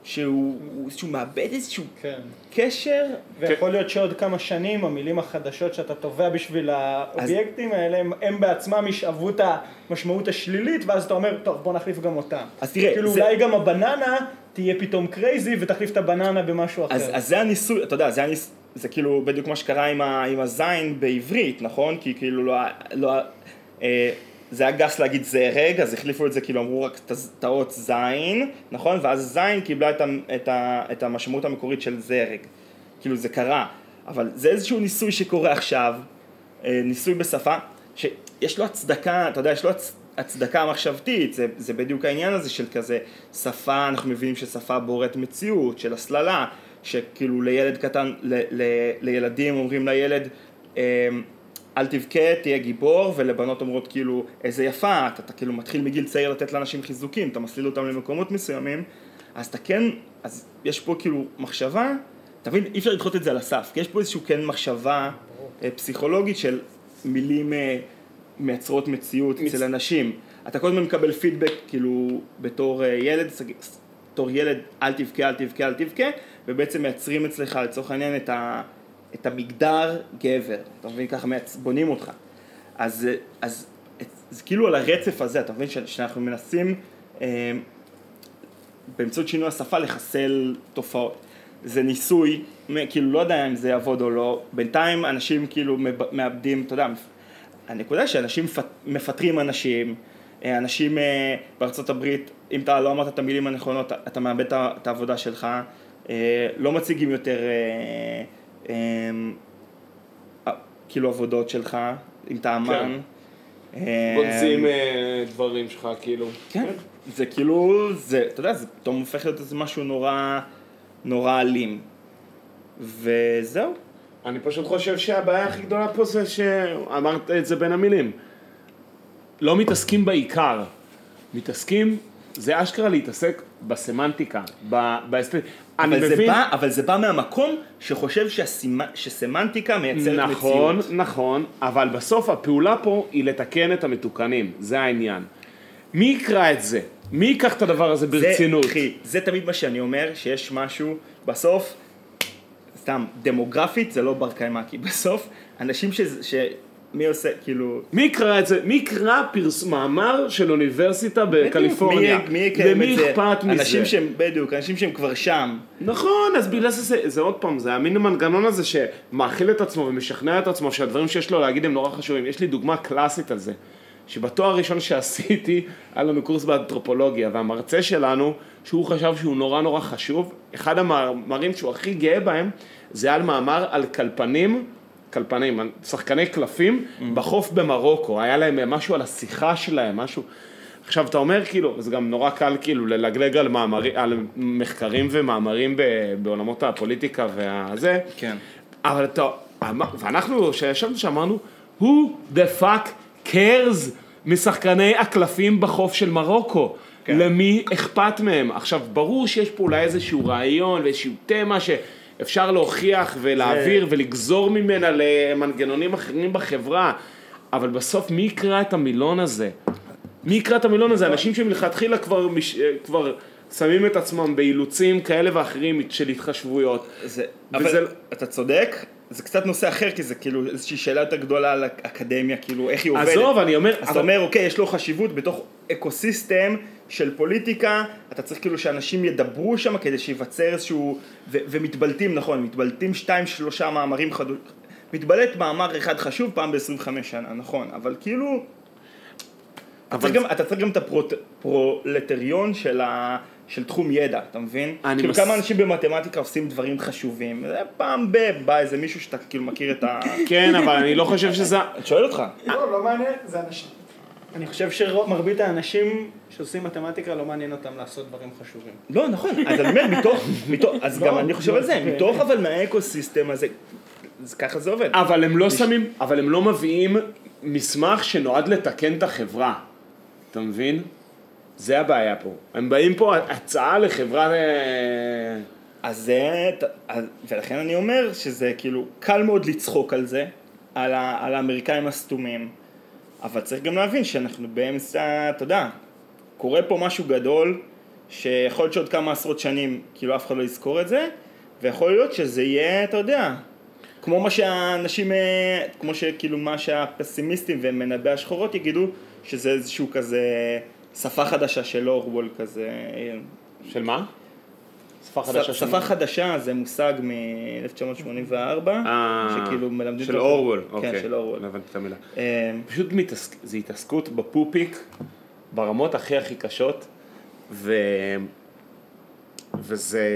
שהוא שהוא מאבד איזשהו כן. קשר. ויכול להיות שעוד כמה שנים המילים החדשות שאתה טובע בשביל האובייקטים האלה הם, הם בעצמם ישאבו את המשמעות השלילית ואז אתה אומר טוב בוא נחליף גם אותם. אז תראה, כאילו זה- אולי גם הבננה תהיה פתאום crazy ותחליף את הבננה במשהו אחר. אז, אז זה הניסוי, אתה יודע, זה, הניס, זה כאילו בדיוק מה שקרה עם, ה, עם הזין בעברית, נכון? כי כאילו לא, לא אה, זה היה גס להגיד זרג, אז החליפו את זה, כאילו אמרו רק את האות זין, נכון? ואז זין קיבלה את, ה, את, ה, את המשמעות המקורית של זרג. כאילו זה קרה, אבל זה איזשהו ניסוי שקורה עכשיו, אה, ניסוי בשפה, שיש לו הצדקה, אתה יודע, יש לו הצ... הצדקה מחשבתית, זה, זה בדיוק העניין הזה של כזה שפה, אנחנו מבינים ששפה בוראת מציאות, של הסללה, שכאילו לילד קטן, ל, ל, לילדים אומרים לילד, אה, אל תבכה, תהיה גיבור, ולבנות אומרות כאילו, איזה יפה, אתה, אתה כאילו מתחיל מגיל צעיר לתת לאנשים חיזוקים, אתה מסליל אותם למקומות מסוימים, אז אתה כן, אז יש פה כאילו מחשבה, אתה מבין, אי אפשר לדחות את זה על הסף, כי יש פה איזושהי כן מחשבה אה, פסיכולוגית של מילים אה, מייצרות מציאות אצל אנשים. אתה כל הזמן מקבל פידבק, כאילו, בתור אה, ילד, בתור ילד, אל תבכה, אל תבכה, אל תבכה, ובעצם מייצרים אצלך, לצורך העניין, את, ה, את המגדר גבר. אתה מבין? ככה. בונים אותך. אז, אז, אז, אז כאילו על הרצף הזה, אתה מבין שאנחנו מנסים אה, באמצעות שינוי השפה לחסל תופעות. זה ניסוי, כאילו לא יודע אם זה יעבוד או לא, בינתיים אנשים כאילו מאבדים, אתה יודע, הנקודה שאנשים מפט- מפטרים אנשים, אה, אנשים אה, בארצות הברית, אם אתה לא אמרת את המילים הנכונות, אתה מאבד את העבודה שלך, אה, לא מציגים יותר אה, אה, אה, כאילו עבודות שלך, אם אתה אמן. אה, גונזים אה, דברים שלך, כאילו. כן, זה כאילו, זה, אתה יודע, זה פתאום הופך להיות איזה משהו נורא, נורא אלים. וזהו. אני פשוט חושב שהבעיה הכי גדולה פה זה שאמרת את זה בין המילים. לא מתעסקים בעיקר, מתעסקים, זה אשכרה להתעסק בסמנטיקה, באסתטיקה. אני אבל, זה מבין, בא, אבל זה בא מהמקום שחושב שהסימ... שסמנטיקה מייצרת נכון, מציאות. נכון, אבל בסוף הפעולה פה היא לתקן את המתוקנים, זה העניין. מי יקרא את זה? מי ייקח את הדבר הזה ברצינות? זה, אחי, זה תמיד מה שאני אומר, שיש משהו, בסוף, סתם, דמוגרפית זה לא בר קיימא, כי [laughs] בסוף, אנשים ש... ש... מי עושה, כאילו... מי יקרא את זה? מי יקרא פרס... מאמר של אוניברסיטה בקליפורניה? מי, מי למי את זה? אכפת מזה? אנשים שהם, בדיוק, אנשים שהם כבר שם. נכון, אז בגלל זה, זה, עוד פעם, זה המין המנגנון הזה שמאכיל את עצמו ומשכנע את עצמו שהדברים שיש לו להגיד הם נורא חשובים. יש לי דוגמה קלאסית על זה, שבתואר הראשון שעשיתי, היה לנו קורס באנתרופולוגיה, והמרצה שלנו, שהוא חשב שהוא נורא נורא חשוב, אחד המאמרים שהוא הכי גאה בהם, זה היה מאמר על קלפנים, קלפנים, שחקני קלפים, בחוף במרוקו, היה להם משהו על השיחה שלהם, משהו... עכשיו אתה אומר כאילו, זה גם נורא קל כאילו ללגלג על, מאמרי, על מחקרים ומאמרים ב, בעולמות הפוליטיקה והזה, כן. אבל אתה, ואנחנו כשישבנו שם אמרנו, who the fuck cares משחקני הקלפים בחוף של מרוקו, כן. למי אכפת מהם? עכשיו ברור שיש פה אולי איזשהו רעיון ואיזשהו תמה שאפשר להוכיח ולהעביר ולגזור ממנה למנגנונים אחרים בחברה, אבל בסוף מי יקרא את המילון הזה? מי יקרא את המילון הזה? אנשים שמלכתחילה כבר. כבר שמים את עצמם באילוצים כאלה ואחרים של התחשבויות. זה, וזה- אבל אתה צודק, זה קצת נושא אחר, כי זה כאילו איזושהי שאלה יותר גדולה על האקדמיה, כאילו איך היא עובדת. עזוב, אני אומר, אז אתה אומר, אוקיי, יש לו חשיבות בתוך אקוסיסטם של פוליטיקה, אתה צריך כאילו שאנשים ידברו שם כדי שייווצר איזשהו, ו- ומתבלטים, נכון, מתבלטים שתיים שלושה מאמרים חדושים, מתבלט מאמר אחד חשוב פעם ב-25 שנה, נכון, אבל כאילו, אתה אבל צריך, זה- גם, אתה צריך גם את הפרולטריון של, ה, של תחום ידע, אתה מבין? אני כאילו מס- כמה אנשים במתמטיקה עושים דברים חשובים, זה פעם ב... בא איזה מישהו שאתה כאילו מכיר את ה... [laughs] כן, אבל אני לא חושב שזה... אני שואל אותך. לא, לא מעניין, זה אנשים. אני חושב שמרבית האנשים שעושים מתמטיקה לא מעניין אותם לעשות דברים חשובים. לא, נכון, אז אני אומר, מתוך, מתוך אז לא, גם אני חושב לא, על זה, זה- מתוך אבל מהאקוסיסטם הזה, אז ככה זה עובד. אבל הם לא שמים, אבל הם לא מביאים מסמך שנועד לתקן את החברה. אתה מבין? זה הבעיה פה. הם באים פה הצעה לחברה... אה, אז זה, ולכן אני אומר שזה כאילו קל מאוד לצחוק על זה, על, ה, על האמריקאים הסתומים, אבל צריך גם להבין שאנחנו באמצע, אתה יודע, קורה פה משהו גדול, שיכול להיות שעוד כמה עשרות שנים, כאילו אף אחד לא יזכור את זה, ויכול להיות שזה יהיה, אתה יודע, כמו מה שהאנשים, אה, כמו שכאילו מה שהפסימיסטים ומנבאי השחורות יגידו, שזה איזשהו כזה שפה חדשה של אורוול כזה, של מה? שפה חדשה שפה? חדשה זה מושג מ-1984, אה, שכאילו מלמדים של אורוול, כן, אוקיי. של אורוול. לא הבנתי את המילה. אה, פשוט זה התעסקות בפופיק ברמות הכי הכי קשות, ו... וזה...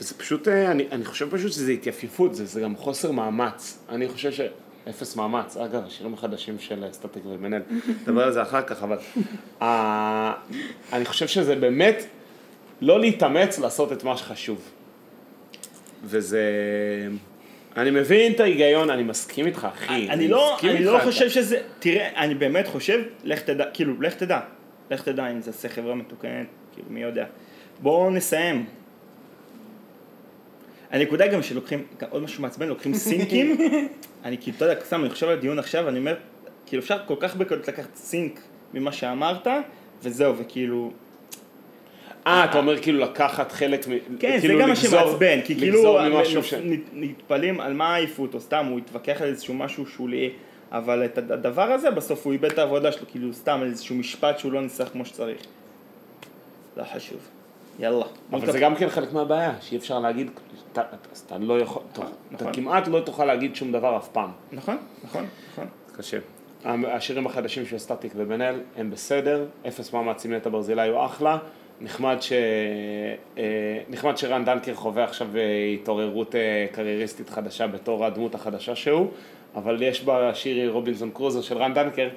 וזה פשוט, אה, אני, אני חושב פשוט שזה התייפיפות, זה, זה גם חוסר מאמץ. אני חושב ש... אפס מאמץ, אגב, השירים החדשים של סטטיק ומנהל, [laughs] נדבר על זה אחר כך, אבל אה, אני חושב שזה באמת לא להתאמץ לעשות את מה שחשוב. וזה... אני מבין את ההיגיון, אני מסכים איתך, אחי. אני לא, אני לא אתה- חושב שזה, תראה, אני באמת חושב, לך תדע, כאילו, לך תדע, לך תדע אם זה עושה חברה מתוקנת, כאילו, מי יודע. בואו נסיים. הנקודה גם שלוקחים, עוד משהו מעצבן, לוקחים סינקים, [laughs] אני כאילו, אתה יודע, סתם, אני חושב על הדיון עכשיו, אני אומר, כאילו אפשר כל כך בקלות לקחת סינק ממה שאמרת, וזהו, וכאילו, אה, אתה אומר כאילו לקחת חלק מ... כן, כאילו זה גם מה לגזור- שמעצבן, כי כאילו לגזור ממשהו נ- ש... נ- נתפלים על מה העיפו אותו, סתם הוא התווכח על איזשהו משהו שולי, אבל את הדבר הזה בסוף הוא איבד את העבודה שלו, כאילו סתם איזשהו משפט שהוא לא ניסח כמו שצריך. לא חשוב. יאללה. אבל זה גם כן חלק מהבעיה, שאי אפשר להגיד, אתה, אתה לא יכול, אתה נכון. כמעט לא תוכל להגיד שום דבר אף פעם. נכון, נכון, נכון. קשה. השירים החדשים של סטטיק ובן אל הם בסדר, אפס מאמצים נטע ברזילי הוא אחלה, נחמד, ש... אה, נחמד שרן דנקר חווה עכשיו אה, התעוררות אה, קרייריסטית חדשה בתור הדמות החדשה שהוא, אבל יש בשיר רובינסון קרוזר של רן דנקר,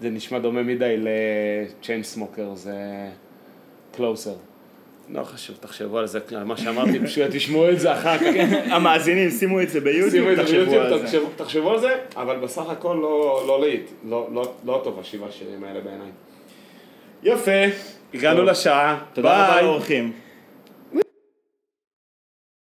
זה נשמע דומה מדי לצ'יין סמוקר, זה קלוסר. לא חשוב, תחשבו על זה, על מה שאמרתי, פשוט תשמעו את זה אחר כך. המאזינים, שימו את זה ביוטיוב, תחשבו על זה. תחשבו- על זה, אבל בסך הכל לא לא להיט, לא- לא- לא טוב השבעה שירים האלה בעיניי. יפה, הגענו. לשעה, תודה רבה ביי. לאורחים.